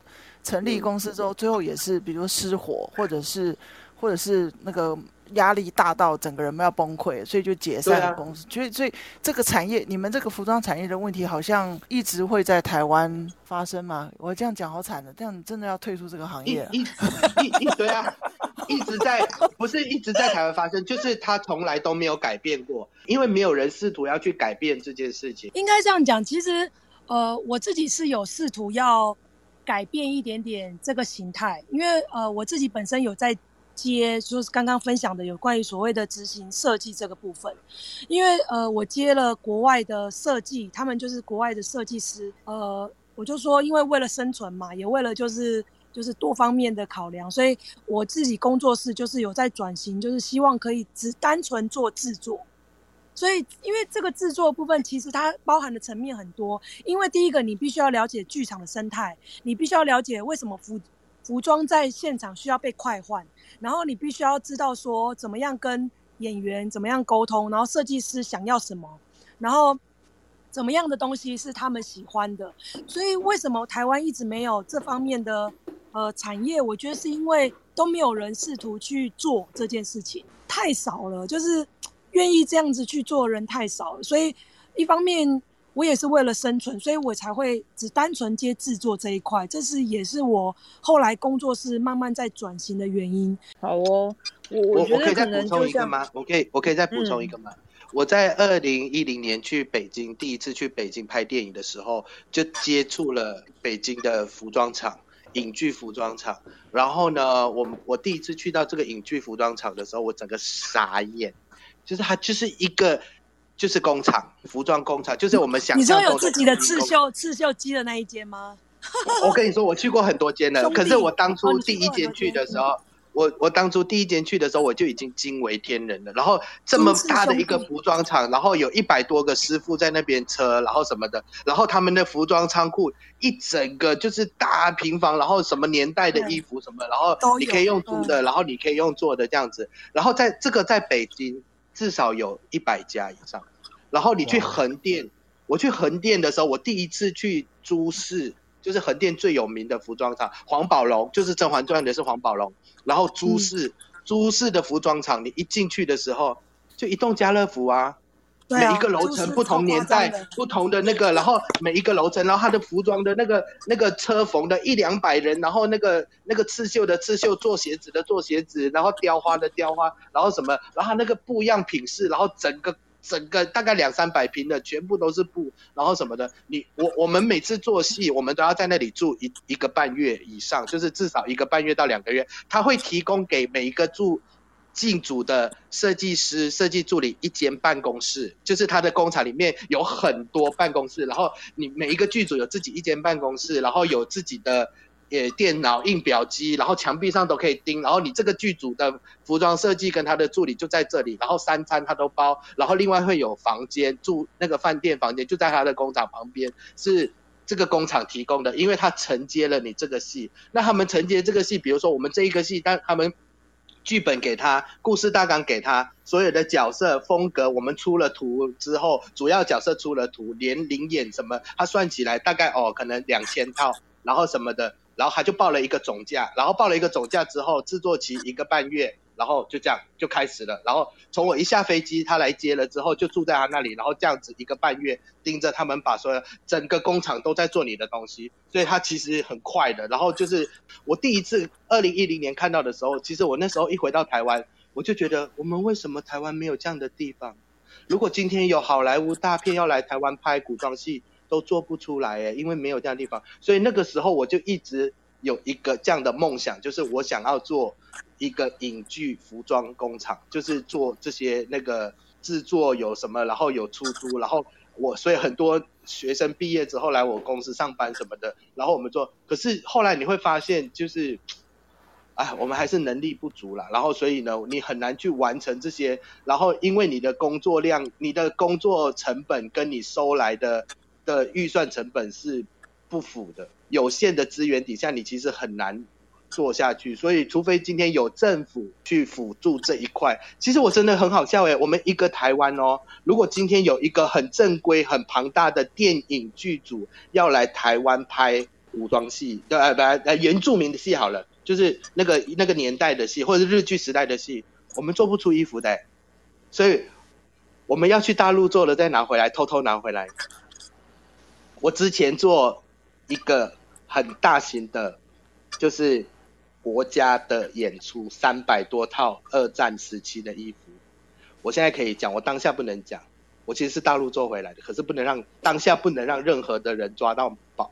成立公司之后，最后也是比如失火，或者是或者是那个。压力大到整个人要崩溃，所以就解散了公司。所以，所以这个产业，你们这个服装产业的问题，好像一直会在台湾发生吗？我这样讲好惨的，这样真的要退出这个行业？一、一、一，对啊，一直在，不是一直在台湾发生，就是它从来都没有改变过，因为没有人试图要去改变这件事情。应该这样讲，其实，呃，我自己是有试图要改变一点点这个形态，因为呃，我自己本身有在。接就是刚刚分享的有关于所谓的执行设计这个部分，因为呃我接了国外的设计，他们就是国外的设计师，呃我就说因为为了生存嘛，也为了就是就是多方面的考量，所以我自己工作室就是有在转型，就是希望可以只单纯做制作，所以因为这个制作部分其实它包含的层面很多，因为第一个你必须要了解剧场的生态，你必须要了解为什么服服装在现场需要被快换。然后你必须要知道说怎么样跟演员怎么样沟通，然后设计师想要什么，然后怎么样的东西是他们喜欢的。所以为什么台湾一直没有这方面的呃产业？我觉得是因为都没有人试图去做这件事情，太少了，就是愿意这样子去做的人太少了。所以一方面。我也是为了生存，所以我才会只单纯接制作这一块，这是也是我后来工作室慢慢在转型的原因。好哦，我我觉得我可以再补充一个吗？我可以我可以再补充一个吗？嗯、我在二零一零年去北京，第一次去北京拍电影的时候，就接触了北京的服装厂，影剧服装厂。然后呢，我我第一次去到这个影剧服装厂的时候，我整个傻眼，就是它就是一个。就是工厂，服装工厂，就是我们想。你说有自己的刺绣刺绣机的那一间吗？我跟你说，我去过很多间了。可是我当初第一间去的时候，我我当初第一间去的时候，我就已经惊为天人了。然后这么大的一个服装厂，然后有一百多个师傅在那边车，然后什么的，然后他们的服装仓库一整个就是大平房，然后什么年代的衣服什么，然后你可以用租的，然后你可以用做的这样子。然后在这个在北京。至少有一百家以上，然后你去横店，我去横店的时候，我第一次去珠市，就是横店最有名的服装厂，黄宝龙，就是《甄嬛传》的是黄宝龙，然后珠市，珠市的服装厂，你一进去的时候，就一栋家乐福啊。每一个楼层不同年代，不同的那个，然后每一个楼层，然后他的服装的那个那个车缝的一两百人，然后那个那个刺绣的刺绣，做鞋子的做鞋子，然后雕花的雕花，然后什么，然后他那个布样品饰，然后整个整个大概两三百平的全部都是布，然后什么的，你我我们每次做戏，我们都要在那里住一一个半月以上，就是至少一个半月到两个月，他会提供给每一个住。进组的设计师、设计助理一间办公室，就是他的工厂里面有很多办公室，然后你每一个剧组有自己一间办公室，然后有自己的呃电脑印表机，然后墙壁上都可以钉，然后你这个剧组的服装设计跟他的助理就在这里，然后三餐他都包，然后另外会有房间住那个饭店房间就在他的工厂旁边，是这个工厂提供的，因为他承接了你这个戏，那他们承接这个戏，比如说我们这一个戏，但他们。剧本给他，故事大纲给他，所有的角色风格，我们出了图之后，主要角色出了图，连灵眼什么，他算起来大概哦，可能两千套，然后什么的，然后他就报了一个总价，然后报了一个总价之后，制作期一个半月。然后就这样就开始了，然后从我一下飞机，他来接了之后，就住在他那里，然后这样子一个半月盯着他们把所有整个工厂都在做你的东西，所以他其实很快的。然后就是我第一次二零一零年看到的时候，其实我那时候一回到台湾，我就觉得我们为什么台湾没有这样的地方？如果今天有好莱坞大片要来台湾拍古装戏，都做不出来诶，因为没有这样的地方。所以那个时候我就一直有一个这样的梦想，就是我想要做。一个影剧服装工厂，就是做这些那个制作有什么，然后有出租，然后我所以很多学生毕业之后来我公司上班什么的，然后我们做，可是后来你会发现就是，<tsk> 哎，我们还是能力不足了，然后所以呢，你很难去完成这些，然后因为你的工作量、你的工作成本跟你收来的的预算成本是不符的，有限的资源底下，你其实很难。做下去，所以除非今天有政府去辅助这一块，其实我真的很好笑诶，我们一个台湾哦，如果今天有一个很正规、很庞大的电影剧组要来台湾拍古装戏，呃不呃原住民的戏好了，就是那个那个年代的戏，或者是日剧时代的戏，我们做不出衣服的，所以我们要去大陆做了再拿回来，偷偷拿回来。我之前做一个很大型的，就是。国家的演出三百多套二战时期的衣服，我现在可以讲，我当下不能讲，我其实是大陆做回来的，可是不能让当下不能让任何的人抓到把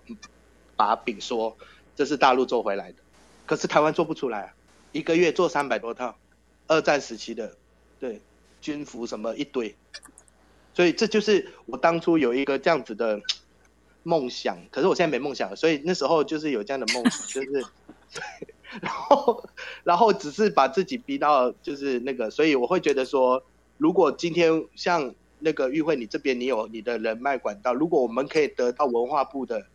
把柄说这是大陆做回来的，可是台湾做不出来啊，一个月做三百多套二战时期的，对，军服什么一堆，所以这就是我当初有一个这样子的梦想，可是我现在没梦想了，所以那时候就是有这样的梦想，<laughs> 就是。然后，然后只是把自己逼到就是那个，所以我会觉得说，如果今天像那个玉慧，你这边你有你的人脉管道，如果我们可以得到文化部的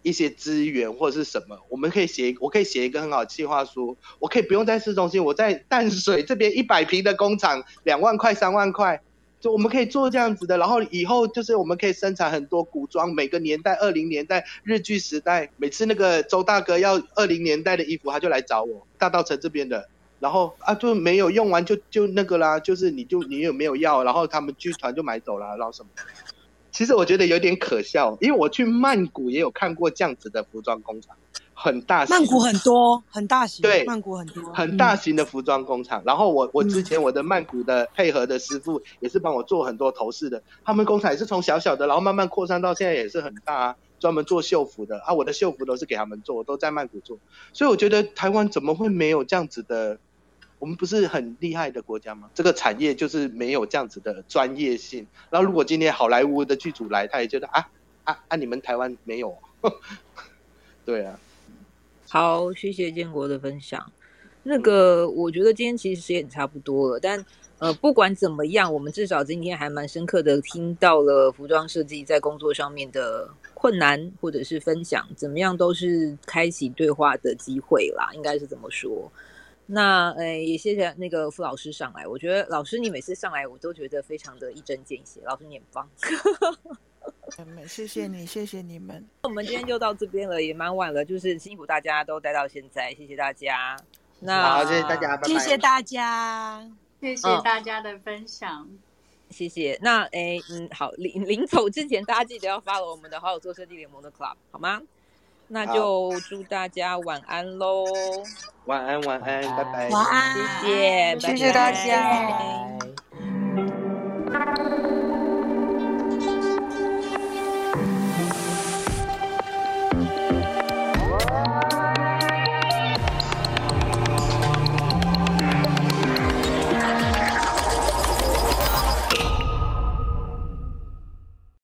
一些资源或者是什么，我们可以写，我可以写一个很好的计划书，我可以不用在市中心，我在淡水这边一百平的工厂，两万块三万块。就我们可以做这样子的，然后以后就是我们可以生产很多古装，每个年代二零年代日剧时代，每次那个周大哥要二零年代的衣服，他就来找我大稻城这边的，然后啊就没有用完就就那个啦，就是你就你有没有要，然后他们剧团就买走了，然后什么？其实我觉得有点可笑，因为我去曼谷也有看过这样子的服装工厂。很大型，曼谷很多，很大型。对，曼谷很多，很大型的服装工厂。嗯、然后我我之前我的曼谷的配合的师傅也是帮我做很多头饰的，他们工厂也是从小小的，然后慢慢扩散到现在也是很大，啊，专门做秀服的啊。我的秀服都是给他们做，我都在曼谷做。所以我觉得台湾怎么会没有这样子的？我们不是很厉害的国家吗？这个产业就是没有这样子的专业性。然后如果今天好莱坞的剧组来，他也觉得啊啊啊，你们台湾没有，<laughs> 对啊。好，谢谢建国的分享。那个，我觉得今天其实时间差不多了，但呃，不管怎么样，我们至少今天还蛮深刻的听到了服装设计在工作上面的困难，或者是分享，怎么样都是开启对话的机会啦，应该是怎么说。那呃，也谢谢那个傅老师上来，我觉得老师你每次上来，我都觉得非常的一针见血，老师你很棒。<laughs> 谢谢你，谢谢你们。我们今天就到这边了，也蛮晚了，就是辛苦大家都待到现在，谢谢大家。那好，谢谢大家，拜拜。谢谢大家，谢谢大家的分享，嗯、谢谢。那哎，嗯，好，临临走之前，大家记得要 follow 我们的好友做设计联盟的 club，好吗？那就祝大家晚安喽。晚安，晚安，拜拜。晚安，谢谢，谢谢大家。